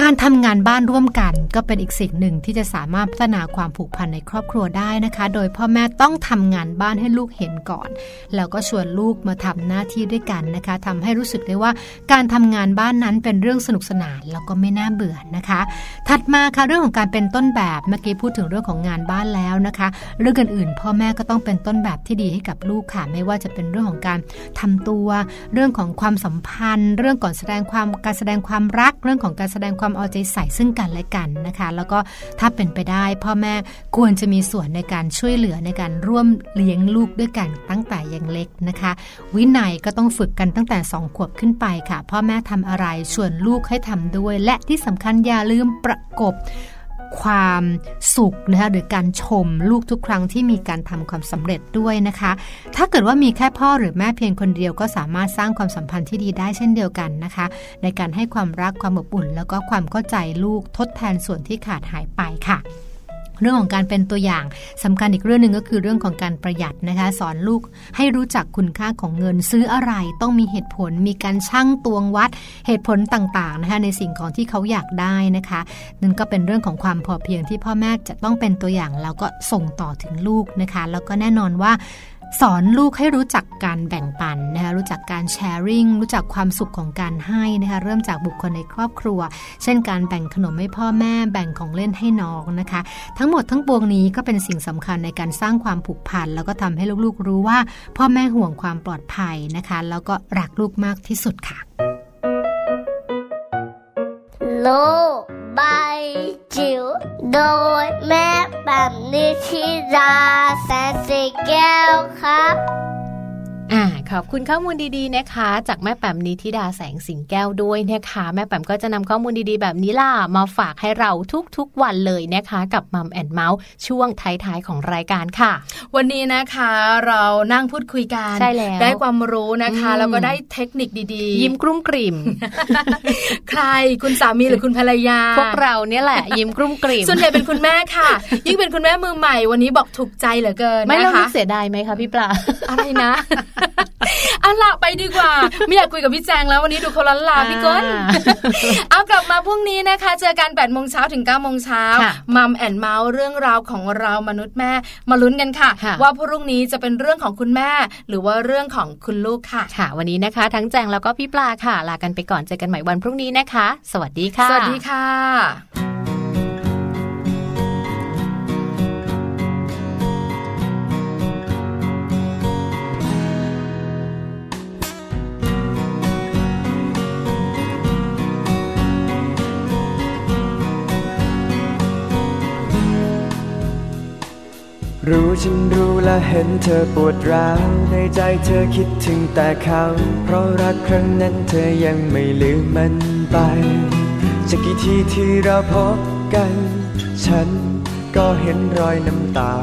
การทำงานบ้านร่วมกัน ก็เป็นอีกสิ่งหนึ่งที่จะสามารถพัฒนาความผูกพันในครอบครัวได้นะคะ โดยพ่อแม่ต้องทำงานบ้านให้ลูกเห็นก่อน แล้วก็ชวนลูกมาทำหน้าที่ด้วยกันนะคะทำให้รู้สึกได้ว่าการทำงานบ้านนั้นเป็นเรื่องสนุกสนานแล้วก็ไม่น่าเบื่อนะคะ ถัดมาค่ะเรื่องของการเป็นต้นแบบเมื่อกี้พูดถึงเรื่องของงานบ้านแล้วนะคะ เรื่องอื่นๆพ่อแม่ก็ต้องเป็นต้นแบบที่ดีให้กับลูกค่ะ ไม่ว่าจะเป็นเรื่องของการทำตัว เรื่องของความสัมพันธ์ เรื่องก่อนแสดงความการแสดงความรัก เรื่องของการแสดงความเอาใจใส่ซึ่งกันและกันนะคะ แล้วก็ถ้าเป็นไปได้ พ่อแม่ควรจะมีส่วนในการช่วยเหลือในการร่วมเลี้ยงลูกด้วยกันตั้งแต่ยังเล็กนะคะ วินัยก็ต้องฝึกกันตั้งแต่สองขวบขึ้นไปค่ะ พ่อแม่ทำอะไรชวนลูกให้ทำด้วย และที่สำคัญอย่าลืมประกบ ความสุขนะคะหรือการชมลูกทุกครั้งที่มีการทำความสำเร็จด้วยนะคะ ถ้าเกิดว่ามีแค่พ่อหรือแม่เพียงคนเดียวก็สามารถสร้างความสัมพันธ์ที่ดีได้เช่นเดียวกันนะคะ ในการให้ความรักความอบอุ่น แล้วก็ความเข้าใจลูกทดแทนส่วนที่ขาดหายไปค่ะ เรื่องของการเป็นตัวอย่างสำคัญอีกเรื่องหนึ่งก็คือเรื่องของการประหยัดนะคะ สอนลูกให้รู้จักคุณค่าของเงินซื้ออะไรต้องมีเหตุผล มีการชั่งตวงวัดเหตุผลต่างๆนะคะในสิ่งของที่เขาอยากได้นะคะนั่นก็เป็นเรื่องของความพอเพียงที่พ่อแม่จะต้องเป็นตัวอย่างแล้วก็ส่งต่อถึงลูกนะคะ แล้วก็แน่นอนว่า สอนลูกให้รู้จักการแบ่งปันนะคะรู้จักการแชร์ริ่งรู้จักความสุขของการให้นะคะเริ่มจากบุคคลในครอบครัว เช่นการแบ่งขนมให้พ่อแม่แบ่งของเล่นให้น้องนะคะ ทั้งหมดทั้งปวงนี้ก็เป็นสิ่งสำคัญในการสร้างความผูกพัน แล้วก็ทำให้ลูกๆรู้ว่า พ่อแม่ห่วงความปลอดภัยนะคะ แล้วก็รักลูกมากที่สุดค่ะ โลายจิ๋วโดยแม่แบบ อ่าขอบคุณข้อมูลดีๆนะคะ จากแม่แปมนิธิดาแสงสิงแก้วด้วยนะคะแม่แปมก็จะนำข้อมูลดีๆ แบบนี้ล่ะมาฝากให้เราทุกๆวันเลยนะคะ กับมัมแอนเมาส์ช่วงท้ายๆของรายการค่ะ วันนี้นะคะเรานั่งพูดคุยกันใช่แล้วได้ความรู้นะคะแล้วก็ได้เทคนิคดีๆ ยิ้มกรุ้มกริ่ม ใครคุณสามีหรือคุณภรรยา พวกเราเนี่ยแหละ ยิ้มกรุ้มกริ่มส่วนใหญ่เป็นคุณแม่ค่ะ ยิ่งเป็นคุณแม่มือใหม่วันนี้บอกถูกใจเหลือเกินไม่เราเสียดายไหมคะพี่ปลาอะไรนะเอาละไปดีกว่า ไม่อยากคุยกับพี่แจงแล้ววันนี้ดูคนละลาพี่ก้นเอากลับมาพรุ่งนี้นะคะ เจอกัน8ปดโมงเช้าถึง9ก้าโมงเช้ามัมแอนเมาส์เรื่องราวของเรามนุษย์แม่ มาลุ้นกันค่ะ ว่าพรุ่งนี้จะเป็นเรื่องของคุณแม่ หรือว่าเรื่องของคุณลูกค่ะค่ะ วันนี้นะคะ ทั้งแจงแล้วก็พี่ปลาค่ะ ลากันไปก่อนเจอกันใหม่วันพรุ่งนี้นะคะ สวัสดีค่ะ สวัสดีค่ะ ฉันรู้และเห็นเธอปวดร้าวในใจเธอคิดถึงแต่เขา เพราะรักครั้งนั้นเธอยังไม่ลืมมันไปจะกี่ทีที่เราพบกัน ฉันก็เห็นรอยน้ำตา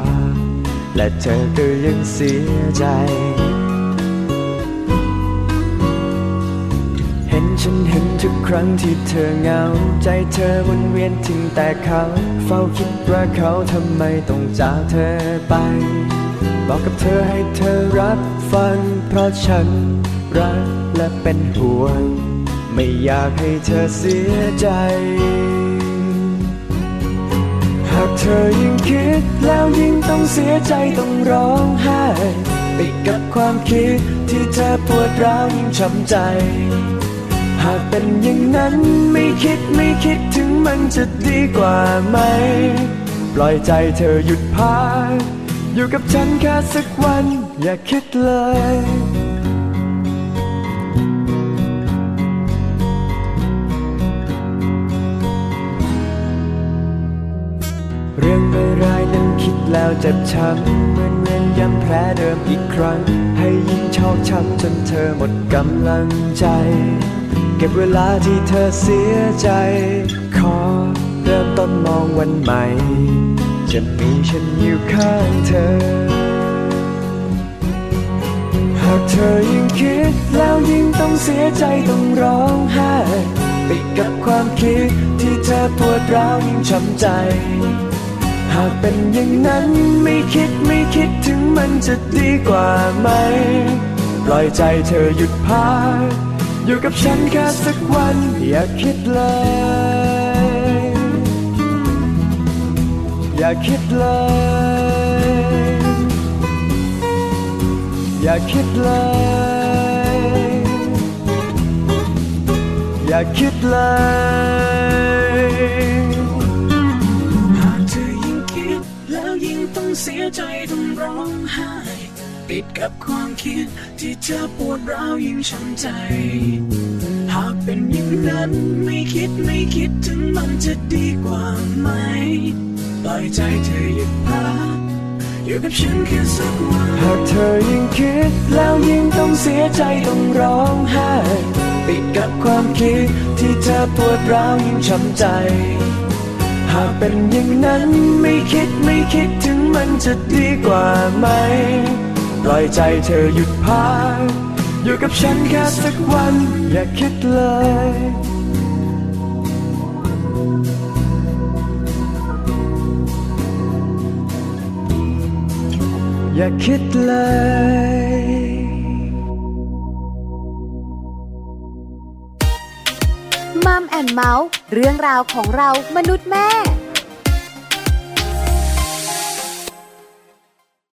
และเธอก็ยังเสียใจ ฉันเห็นทุกครั้งที่เธอเหงา ใจเธอวนเวียนถึงแต่เขา เฝ้าคิดว่าเขาทำไมต้องจากเธอไป บอกกับเธอให้เธอรับฟัง เพราะฉันรักและเป็นห่วง ไม่อยากให้เธอเสียใจ หากเธอยิ่งคิดแล้วยิ่งต้องเสียใจต้องร้องไห้ไปกับความคิดที่เธอปวดร้าวยิ่งช้ำใจ หากเป็นอย่างนั้นไม่คิดไม่คิดถึงมันจะดีกว่าไหม ปล่อยใจเธอหยุดพักอยู่กับฉันแค่สักวัน อย่าคิดเลยเรื่องไม่ร้ายนั้นคิดแล้วเจ็บช้ำเหมือนเวียนย้ำแผลเดิมอีกครั้ง ให้ยิ่งชอกช้ำจนเธอหมดกำลังใจ เก็บเวลาที่เธอเสียใจ ขอเริ่มต้นมองวันใหม่ จะมีฉันอยู่ข้างเธอ หากเธอยิ่งคิดแล้วยิ่งต้องเสียใจต้องร้องไห้ไปกับความคิดที่เธอปวดร้าวยิ่งช้ำใจ หากเป็นอย่างนั้นไม่คิดไม่คิดถึงมันจะดีกว่าไหม ปล่อยใจเธอหยุดพัก อยู่กับฉันแค่สักวันอย่าคิดเลย อย่าคิดเลย อย่าคิดเลย อย่าคิดเลยหากเธอยิ่งคิดแล้วยิ่งต้องเสียใจต้องร้อง กับความคิดที่เธอปวดร้าวยิ่งช้ำใจ หากเป็นอย่างนั้นไม่คิดไม่คิดถึงมันจะดีกว่าไหมปล่อยใจเธอหยุดพักอยู่กับฉันแค่สักวันหากเธอยิ่งคิดแล้วยิ่งต้องเสียใจต้องร้องไห้ติดกับความคิดที่เธอปวดร้าวยิ่งช้ำใจ หากเป็นอย่างนั้นไม่คิดไม่คิดถึงมันจะดีกว่าไหม ปล่อยใจเธอหยุดพักอยู่กับฉันแค่สักวัน อย่าคิดเลย อย่าคิดเลยมัมแอนเมาส์เรื่องราวของเรามนุษย์แม่